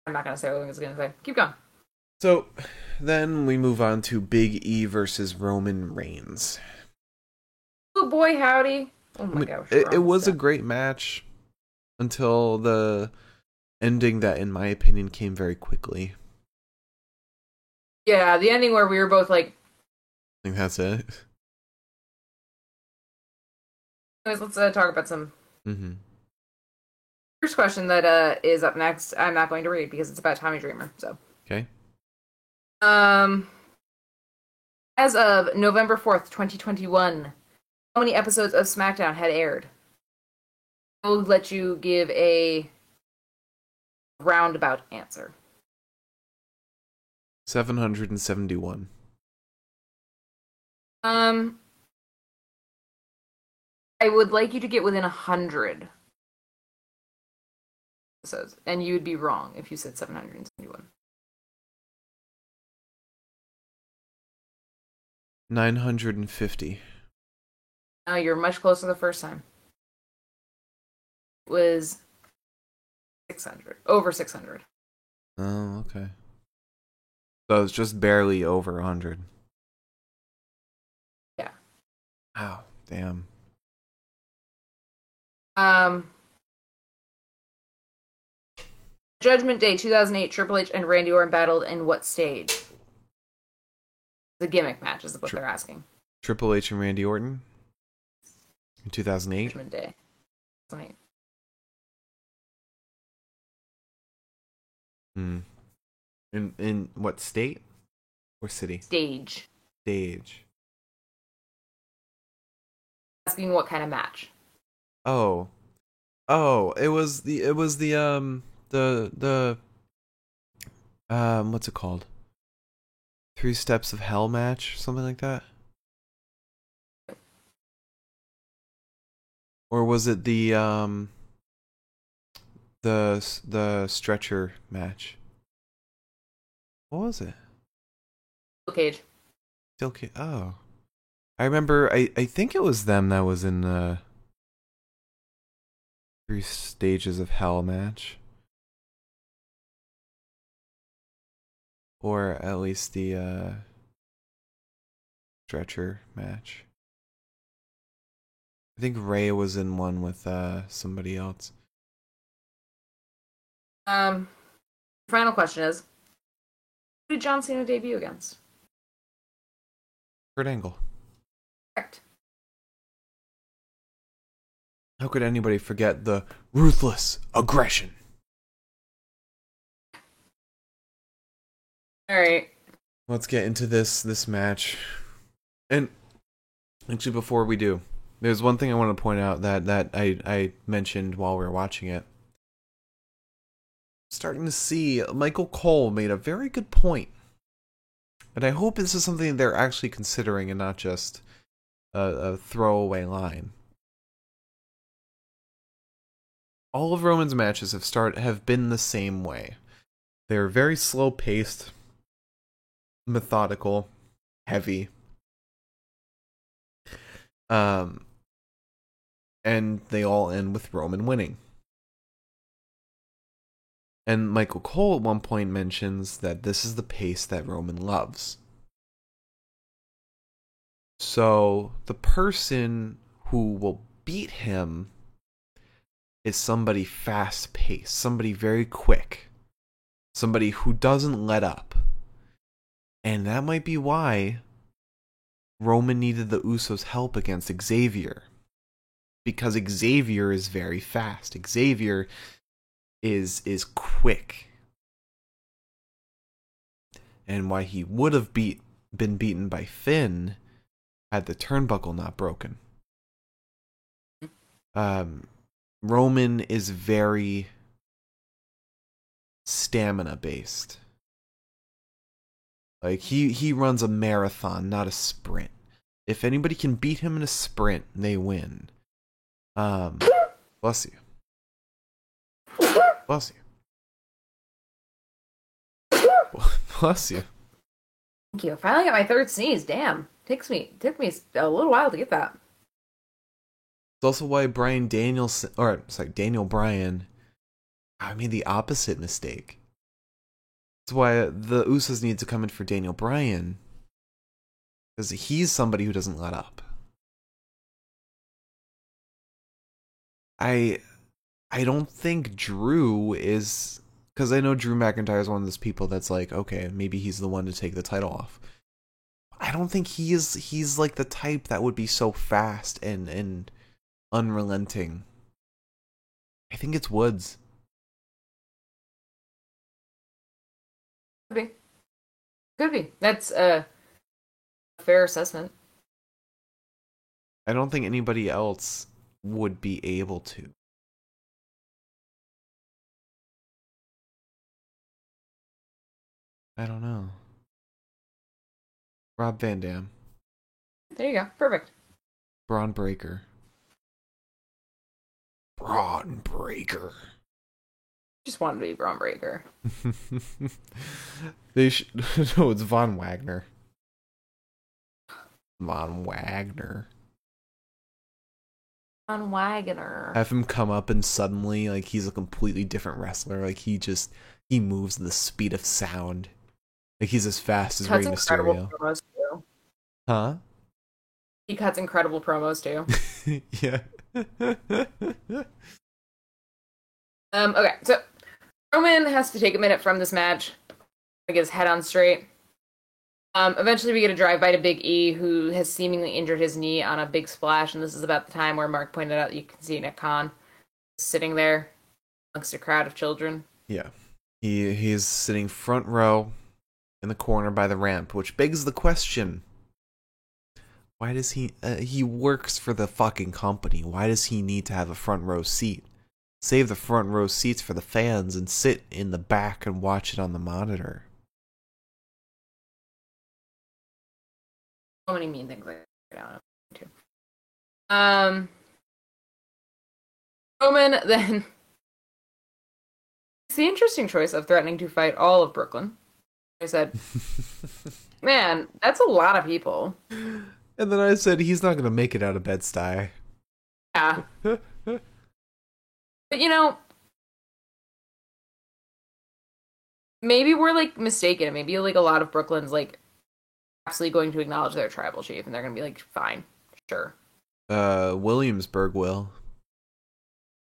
I'm not gonna say what I was gonna say. Keep going. So then we move on to Big E versus Roman Reigns. Oh boy, howdy. Oh I mean, gosh. it, it was a great match until the ending that, in my opinion, came very quickly. yeah. The ending where we were both like, I think that's it. anyways, let's uh, talk about some. Mm-hmm. First question that uh is up next. I'm not going to read because it's about Tommy Dreamer. So, Okay. um, as of November fourth, 2021, how many episodes of SmackDown had aired? I'll let you give a roundabout answer. 771. Um, I would like you to get within a hundred episodes, and you would be wrong if you said seven hundred and seventy-one. 950. No, you're much closer the first time. It was six hundred, over six hundred. Oh, okay. So it's just barely over 100. Yeah. Wow. Damn. Um, Judgment Day 2008, Triple H and Randy Orton battled in what stage? The gimmick match is what Tri- they're asking. Triple H and Randy Orton in 2008. Judgment Day. 2008. Hmm. In in what state or city? Stage. Stage. asking what kind of match. Oh. Oh, it was the it was the um the the um what's it called? Three Steps of Hell match, something like that. Or was it the um the the stretcher match? What was it? Steel cage. Steel cage. Oh, I remember. I I think it was them that was in the three stages of hell match, or at least the uh, stretcher match. I think Ray was in one with uh, somebody else. Um, final question is, who did John Cena debut against? Kurt Angle. Correct. How could anybody forget the ruthless aggression? All right. Let's get into this this match. And actually before we do, there's one thing I want to point out that that I I mentioned while we were watching it. Starting to see Michael Cole made a very good. And I hope this is something they're actually considering and not just a, a throwaway line. All of Roman's matches have start have been the same way. They're very slow paced, methodical, heavy. Um and they all end with Roman winning. And Michael Cole at one point mentions that this is the pace that Roman loves. So the person who will beat him is somebody fast paced, somebody very quick, somebody who doesn't let up. And that might be why Roman needed the Usos' help against Xavier. Because Xavier is very fast. Xavier is is quick. And why he would have beat been beaten by Finn had the turnbuckle not broken. Um Roman is very stamina based. Like he he runs a marathon, not a sprint. If anybody can beat him in a sprint, they win. Um bless you. Bless you. <laughs> Bless you. Thank you. I finally got my third sneeze. Damn. Takes me took me a little while to get that. It's also why Bryan Danielson, or sorry, Daniel Bryan, I made the opposite mistake. That's why the Usos need to come in for Daniel Bryan, because he's somebody who doesn't let up. I, I don't think Drew is, because I know Drew McIntyre is one of those people that's like, okay, maybe he's the one to take the title off. I don't think he is. He's like the type that would be so fast and and unrelenting. I think it's Woods. Could be. Could be. That's a fair assessment. I don't think anybody else would be able to. I don't know. Rob Van Dam. There you go. Perfect. Bron Breakker. Bron Breakker. Just wanted to be Bron Breakker. <laughs> they should. <laughs> no, it's Von Wagner. Von Wagner. Von Wagner. Have him come up and suddenly, like, he's a completely different wrestler. Like, he just he moves the speed of sound. Like, he's as fast as Rey cuts incredible Mysterio. promos too. Huh? He cuts incredible promos too. <laughs> yeah. Um, okay, so Roman has to take a minute from this match to get his head on straight. Um, eventually, we get a drive by to Big E, who has seemingly injured his knee on a big splash, and this is about the time where Mark pointed out you can see Nick Khan sitting there amongst a crowd of children. Yeah. He he's sitting front row in the corner by the ramp, which begs the question Why does he? Uh, he works for the fucking company. Why does he need to have a front row seat? Save the front row seats for the fans and sit in the back and watch it on the monitor. Many mean things like that. Too. Um, Roman <laughs> then. It's the interesting choice of threatening to fight all of Brooklyn. I said, <laughs> man, that's a lot of people. And then I said he's not gonna make it out of Bed Stuy. Yeah. <laughs> but you know, maybe we're like mistaken. Maybe like a lot of Brooklyn's like absolutely going to acknowledge their tribal chief and they're gonna be like, fine, sure. Uh, Williamsburg will.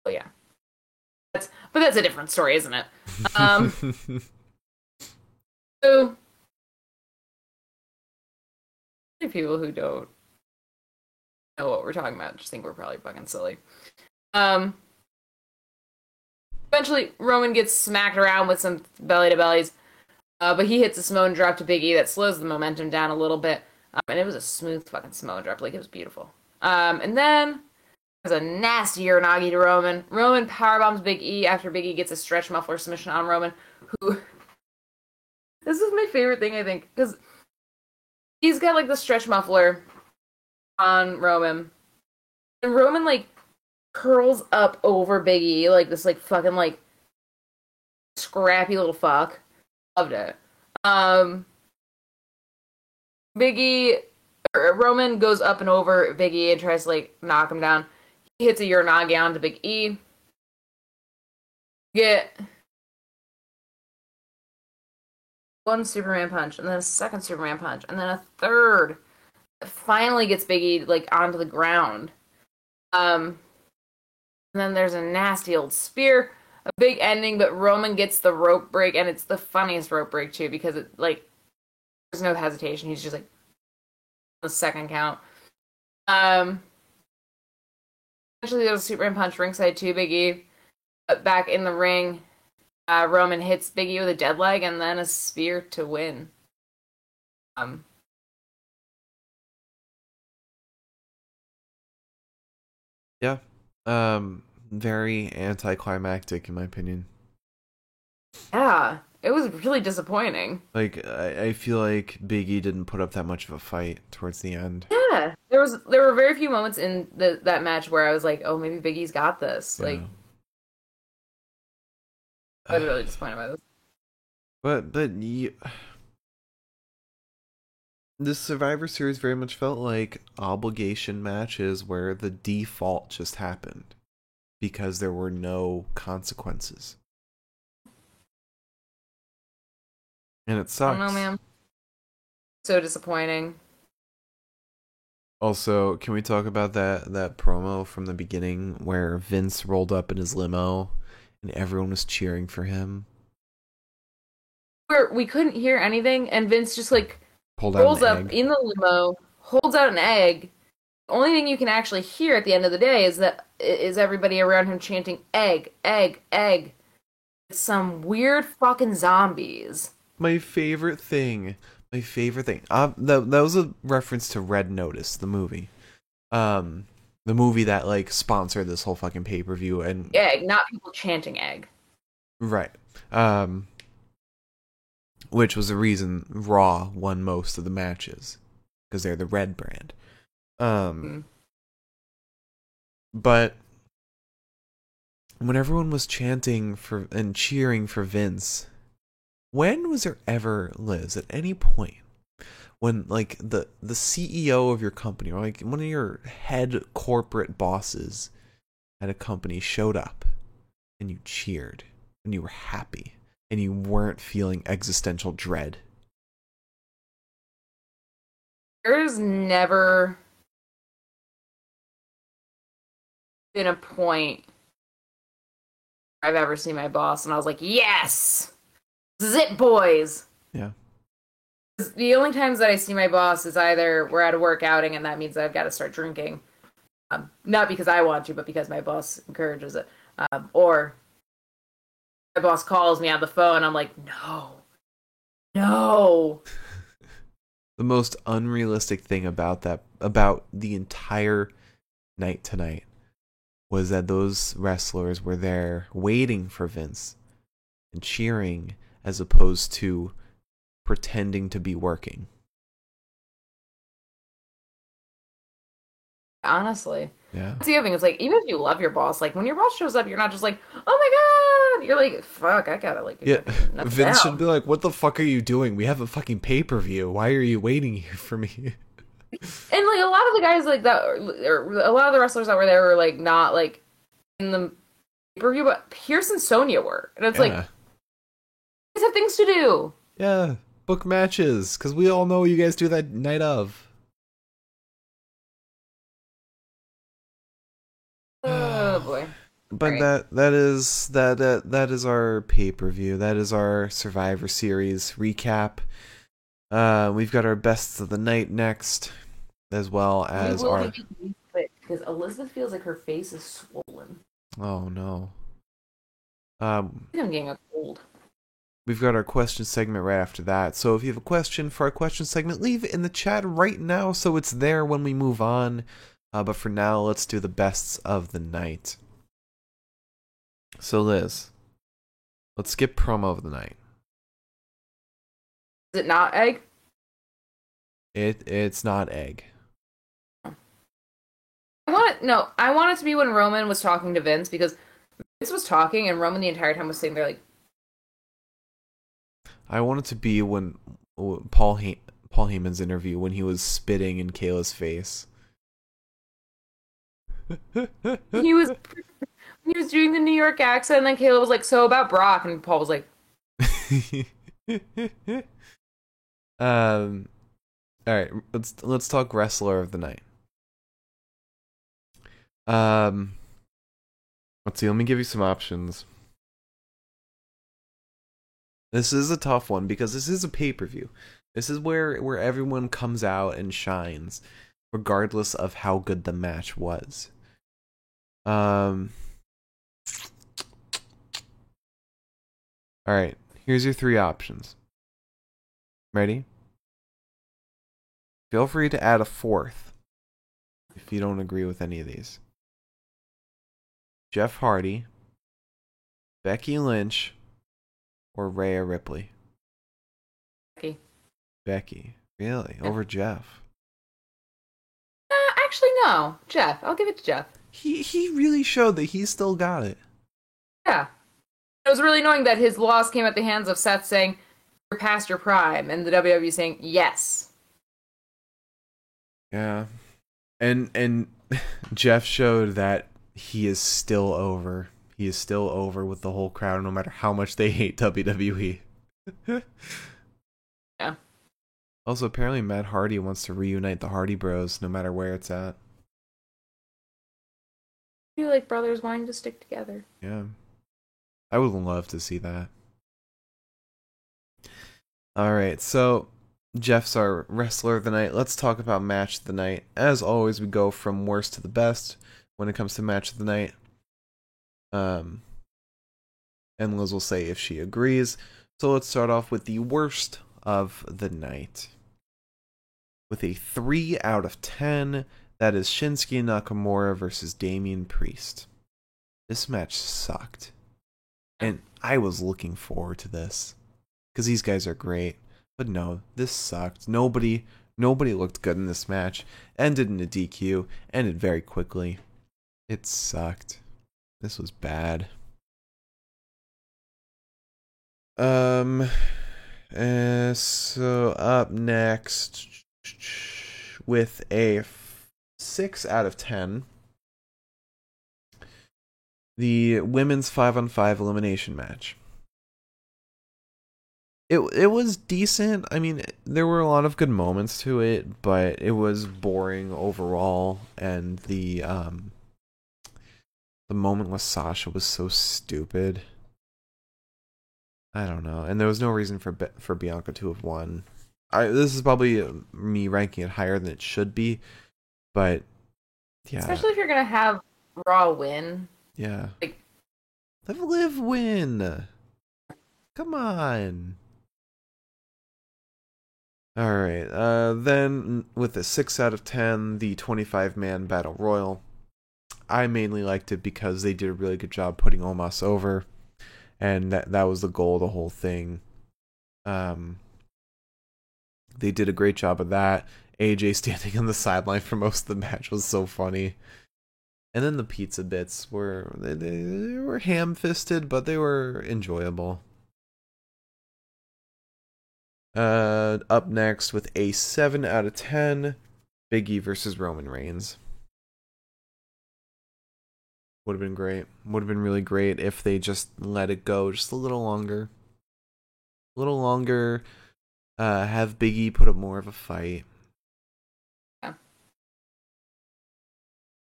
Oh yeah. That's but that's a different story, isn't it? Um <laughs> so people who don't know what we're talking about just think we're probably fucking silly. Um eventually Roman gets smacked around with some belly to bellies. Uh, but he hits a Samoan drop to Big E that slows the momentum down a little bit. Um, and it was a smooth fucking Samoan drop. Like, it was beautiful. Um, and then there's a nasty Uranage to Roman. Roman powerbombs Big E after Big E gets a stretch muffler submission on Roman, who. <laughs> this is my favorite thing, I think, because he's got, like, the stretch muffler on Roman. And Roman, like, curls up over Big E, like this, like, fucking, like, scrappy little fuck. Loved it. Um, Biggie Roman goes up and over Biggie and tries to like knock him down. He hits a Uranage onto Big E. Get one Superman punch, and then a second Superman punch, and then a third. Finally gets Biggie like onto the ground. Um, and then there's a nasty old spear a big ending, but Roman gets the rope break, and it's the funniest rope break too because it like there's no hesitation. He's just like the second count. Um, eventually there's a Superman punch ringside to Biggie. But back in the ring, uh, Roman hits Biggie with a dead leg and then a spear to win. Um. Yeah. Um very anticlimactic in my opinion. Yeah, it was really disappointing. Like I, I feel like Biggie didn't put up that much of a fight towards the end. Yeah, there was there were very few moments in the, that match where I was like, oh, maybe Big E's got this. Like, I was really disappointed by this. But but you, this Survivor Series very much felt like obligation matches where the default just happened because there were no consequences. And it sucks. I don't know, man. So disappointing. Also, can we talk about that that promo from the beginning where Vince rolled up in his limo and everyone was cheering for him? Where we couldn't hear anything, and Vince just like rolls up egg. in the limo, holds out an egg. Only thing you can actually hear at the end of the day is that is everybody around him chanting egg, egg, egg. It's some weird fucking zombies. My favorite thing, my favorite thing. Uh, that that was a reference to Red Notice, the movie. Um, the movie that like sponsored this whole fucking pay per view and Egg, not people chanting egg. Right. Um which was the reason Raw won most of the matches because they're the red brand. Um Mm. but when everyone was chanting for and cheering for Vince, when was there ever Liz at any point when like the the CEO of your company or like one of your head corporate bosses at a company showed up and you cheered and you were happy and you weren't feeling existential dread. There's never been a point I've ever seen my boss and I was like, yes, this is it, boys. Yeah. The only times that I see my boss is either we're at a work outing and that means that I've got to start drinking. Um, not because I want to, but because my boss encourages it. Um, or my boss calls me on the phone. I'm like, no, no. The most unrealistic thing about that about the entire night tonight was that those wrestlers were there waiting for Vince and cheering as opposed to pretending to be working. Honestly. Yeah. That's the other thing. It's like even if you love your boss, like when your boss shows up, you're not just like, oh my god. You're like, fuck, I gotta like. Yeah. Vince down. should be like, "What the fuck are you doing? We have a fucking pay per view. Why are you waiting <laughs> here for me?" And like a lot of the guys like that, or a lot of the wrestlers that were there were like not like in the review, but Pearce and Sonya were, and it's like, yeah. guys have things to do. yeah, book matches because we all know you guys do that night of. <sighs> Oh boy. But Right. that that is that that that is our pay per view. That is our Survivor Series recap. Uh, we've got our best of the night next, as well as we our. make it quick because Elizabeth feels like her face is swollen. Oh no. Um, I think I'm getting a cold. we've got our question segment right after that. So if you have a question for our question segment, leave it in the chat right now so it's there when we move on. Uh, but for now, let's do the bests of the night. So Liz, let's skip promo of the night. Is it not egg? It it's not egg. I want it. No, I want it to be when Roman was talking to Vince because Vince was talking and Roman the entire time was sitting there like, I want it to be when Paul Hey- Paul Heyman's interview when he was spitting in Kayla's face. <laughs> he was he was doing the New York accent, and then Kayla was like, "So about Brock," and Paul was like, <laughs> um all right, let's let's talk wrestler of the night. Um let's see, let me give you some options. This is a tough one because this is a pay-per-view. This is where where everyone comes out and shines regardless of how good the match was. Um All right, here's your three options. Ready? Feel free to add a fourth if you don't agree with any of these. Jeff Hardy, Becky Lynch, or Rhea Ripley. Becky. Becky, really? Over Jeff? uh, actually, no, Jeff. I'll give it to Jeff." He he really showed that he still got it. Yeah, it was really annoying that his loss came at the hands of Seth saying, "You're past your prime," and the WWE saying, "Yes." Yeah. And and <laughs> Jeff showed that he is still over. He is still over with the whole crowd no matter how much they hate WWE. <laughs> Yeah. Also apparently Matt Hardy wants to reunite the Hardy Bros no matter where it's at. I feel like brothers wanting to stick together. Yeah. I would love to see that. All right, so Jeff's our wrestler of the night. Let's talk about match of the night. As always, we go from worst to the best when it comes to match of the night. Um, and Liz will say if she agrees. So let's start off with the worst of the night. With a 3 out of 10, that is Shinsuke Nakamura versus Damian Priest. This match sucked. And I was looking forward to this because these guys are great. But no, this sucked. Nobody, nobody looked good in this match. Ended in a DQ. Ended very quickly. It sucked. This was bad. Um. Uh, so up next with a f- six out of ten. The women's five on five elimination match it it was decent. I mean, there were a lot of good moments to it, but it was boring overall. And the um, the moment with Sasha was so stupid. I don't know, and there was no reason for for Bianca to have won. I this is probably me ranking it higher than it should be, but yeah, Especially if you're gonna have Raw win. yeah. like- Let Liv win. Come on. All right. Uh, then with a six out of ten, the twenty-five man battle royal. I mainly liked it because they did a really good job putting Omos over, and that that was the goal of the whole thing. Um, they did a great job of that. AJ <laughs> standing on the sideline for most of the match was so funny. And then the pizza bits were they, they were ham-fisted, but they were enjoyable. Uh, up next with a seven out of ten, Biggie versus Roman Reigns. Would have been great. Would have been really great if they just let it go just a little longer. A little longer. Uh, have Biggie put up more of a fight. Yeah.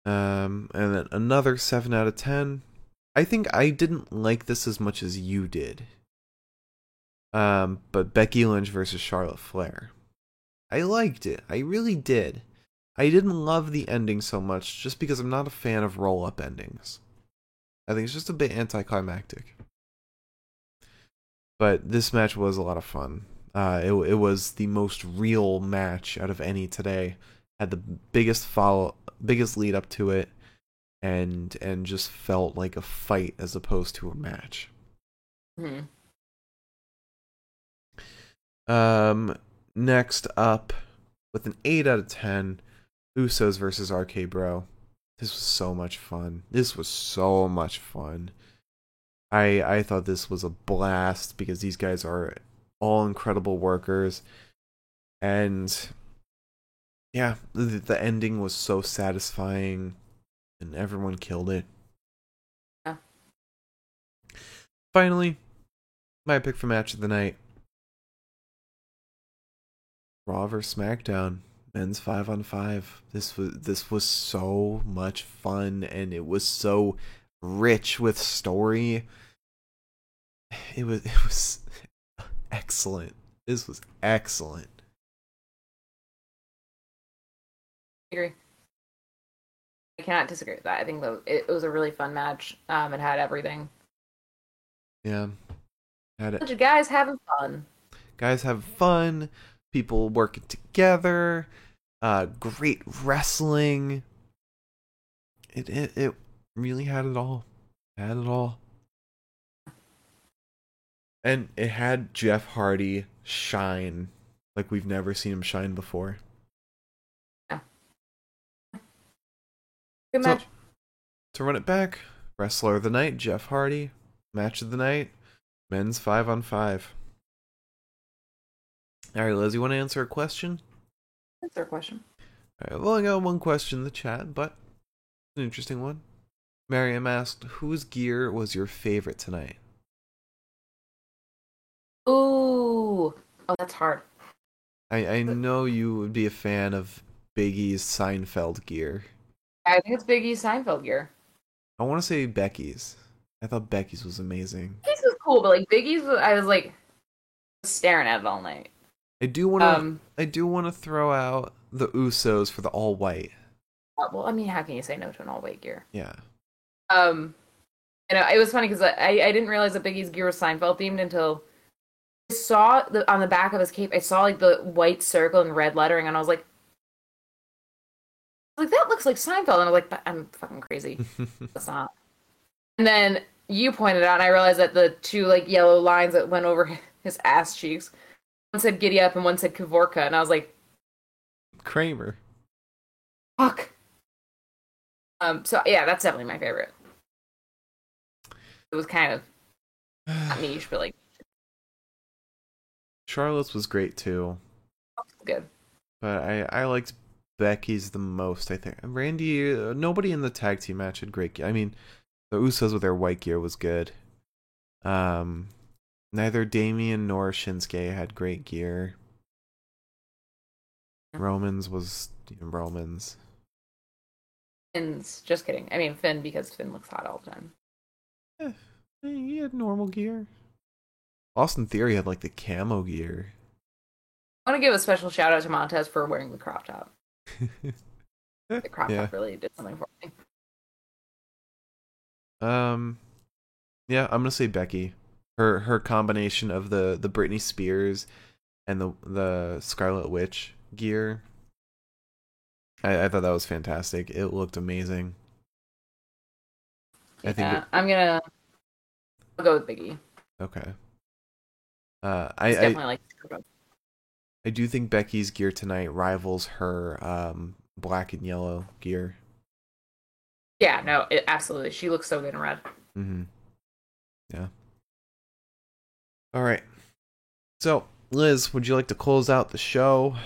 Um, and then another seven out of ten. I think I didn't like this as much as you did. Um, but Becky Lynch versus Charlotte Flair. I liked it. I really did. I didn't love the ending so much just because I'm not a fan of roll up endings. I think it's just a bit anticlimactic. But this match was a lot of fun. Uh, it it was the most real match out of any today. Had the biggest follow, biggest lead up to it, and and just felt like a fight as opposed to a match. hmm Um, next up, with an eight out of ten, Usos versus RK Bro. This was so much fun. This was so much fun. I I thought this was a blast because these guys are all incredible workers, and yeah, the, the ending was so satisfying, and everyone killed it. Yeah. Finally, my pick for match of the night. Raw vs SmackDown, men's five on five. This was this was so much fun, and it was so rich with story. It was it was excellent. This was excellent. I agree. I cannot disagree with that. I think though it, it was a really fun match. Um, it had everything. Yeah, had it. bunch of guys having fun. Guys have fun. People working together. Uh, great wrestling. It it it really had it all. Had it all. And it had Jeff Hardy shine like we've never seen him shine before. Good So- match. To run it back, wrestler of the night, Jeff Hardy. Match of the night, men's five on five. All right, Liz, you want to answer a question? Answer a question. All right, well, I've got one question in the chat, but an interesting one. Miriam asked, "Whose gear was your favorite tonight?" Ooh, oh, that's hard. I I know you would be a fan of Big E's Seinfeld gear. I think it's Big E Seinfeld gear. I want to say Becky's. I thought Becky's was amazing. Becky's was cool, but like Big E's, I was like staring at it all night. I do want to. Um, I do want to throw out the Usos for the all white. well, I mean, how can you say no to an all white gear? Yeah. Um, and it was funny because I I didn't realize that Big E's gear was Seinfeld themed until I saw the on the back of his cape. I saw like the white circle and red lettering, and I was like, I was like that looks like Seinfeld, and I was like, I'm fucking crazy. <laughs> That's not. And then you pointed out, and I realized that the two like yellow lines that went over <laughs> his ass cheeks, one said "Giddy Up" and one said "Kavorka," and I was like, Kramer. fuck. Um. So yeah, that's definitely my favorite. It was kind of not niche, but like <sighs> Charlotte's was great too, good. but I I liked Becky's the most. I think Randy. Nobody in the tag team match had great. Gear. I mean, the Usos with their white gear was good. Um, neither Damian nor Shinsuke had great gear. Romans was you know, Romans. Finn's just kidding. I mean Finn because Finn looks hot all the time. Eh, he had normal gear. Austin Theory had like the camo gear. I want to give a special shout out to Montez for wearing the crop top. <laughs> The crop Yeah. top really did something for me. Um, yeah, I'm gonna say Becky. Her her combination of the the Britney Spears and the the Scarlet Witch gear. I, I thought that was fantastic. It looked amazing. I think Yeah, it- I'm gonna I'll go with Biggie. okay. Uh, I, I definitely like I do think Becky's gear tonight rivals her um black and yellow gear. yeah, no, it, absolutely. She looks so good in red. Mm-hmm. Yeah. All right. So, Liz, would you like to close out the show?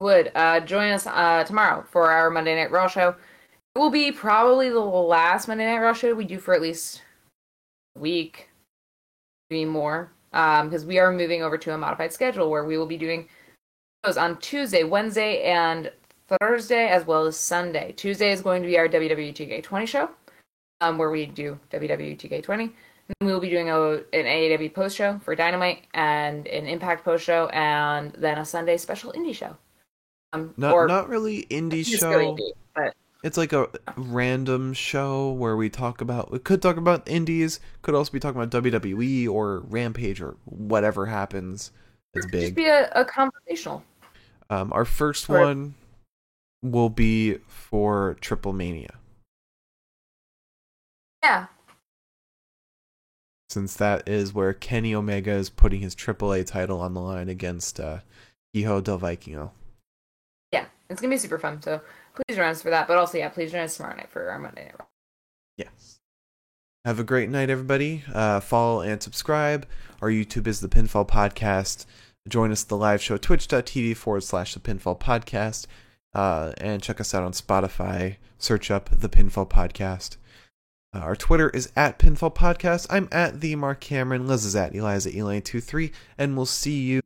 Would uh, join us uh, tomorrow for our Monday Night Raw show. It will be probably the last Monday Night Raw show we do for at least a week, maybe more, because we are moving over to a modified schedule where we will be doing shows on Tuesday, Wednesday, and Thursday, as well as Sunday. Tuesday is going to be our WWE 2K20 show, um, where we do WWE 2K20. And we will be doing a, an AEW post show for Dynamite and an Impact post show, and then a Sunday special indie show. Um, Not or not really indie show. go indie, but It's like a random show where we talk about we could talk about indies, could also be talking about WWE or Rampage or whatever happens. It's big. just be a, a conversational. Um, our first Or- one will be for Triplemania, Yeah, since that is where Kenny Omega is putting his AAA title on the line against uh, Hijo del Vikingo. yeah, it's gonna be super fun. So please join us for that. But also, yeah, please join us tomorrow night for our Monday Night Raw. Yes. Have a great night, everybody. Uh, follow and subscribe. Our YouTube is the Pinfall Podcast. Join us at the live show, twitch.tv forward slash the Pinfall Podcast. Uh, and check us out on Spotify. Search up the Pinfall Podcast. Uh, our Twitter is at Pinfall Podcast. I'm at the Mark Cameron. Liz is at Eliza Elaine23. And we'll see you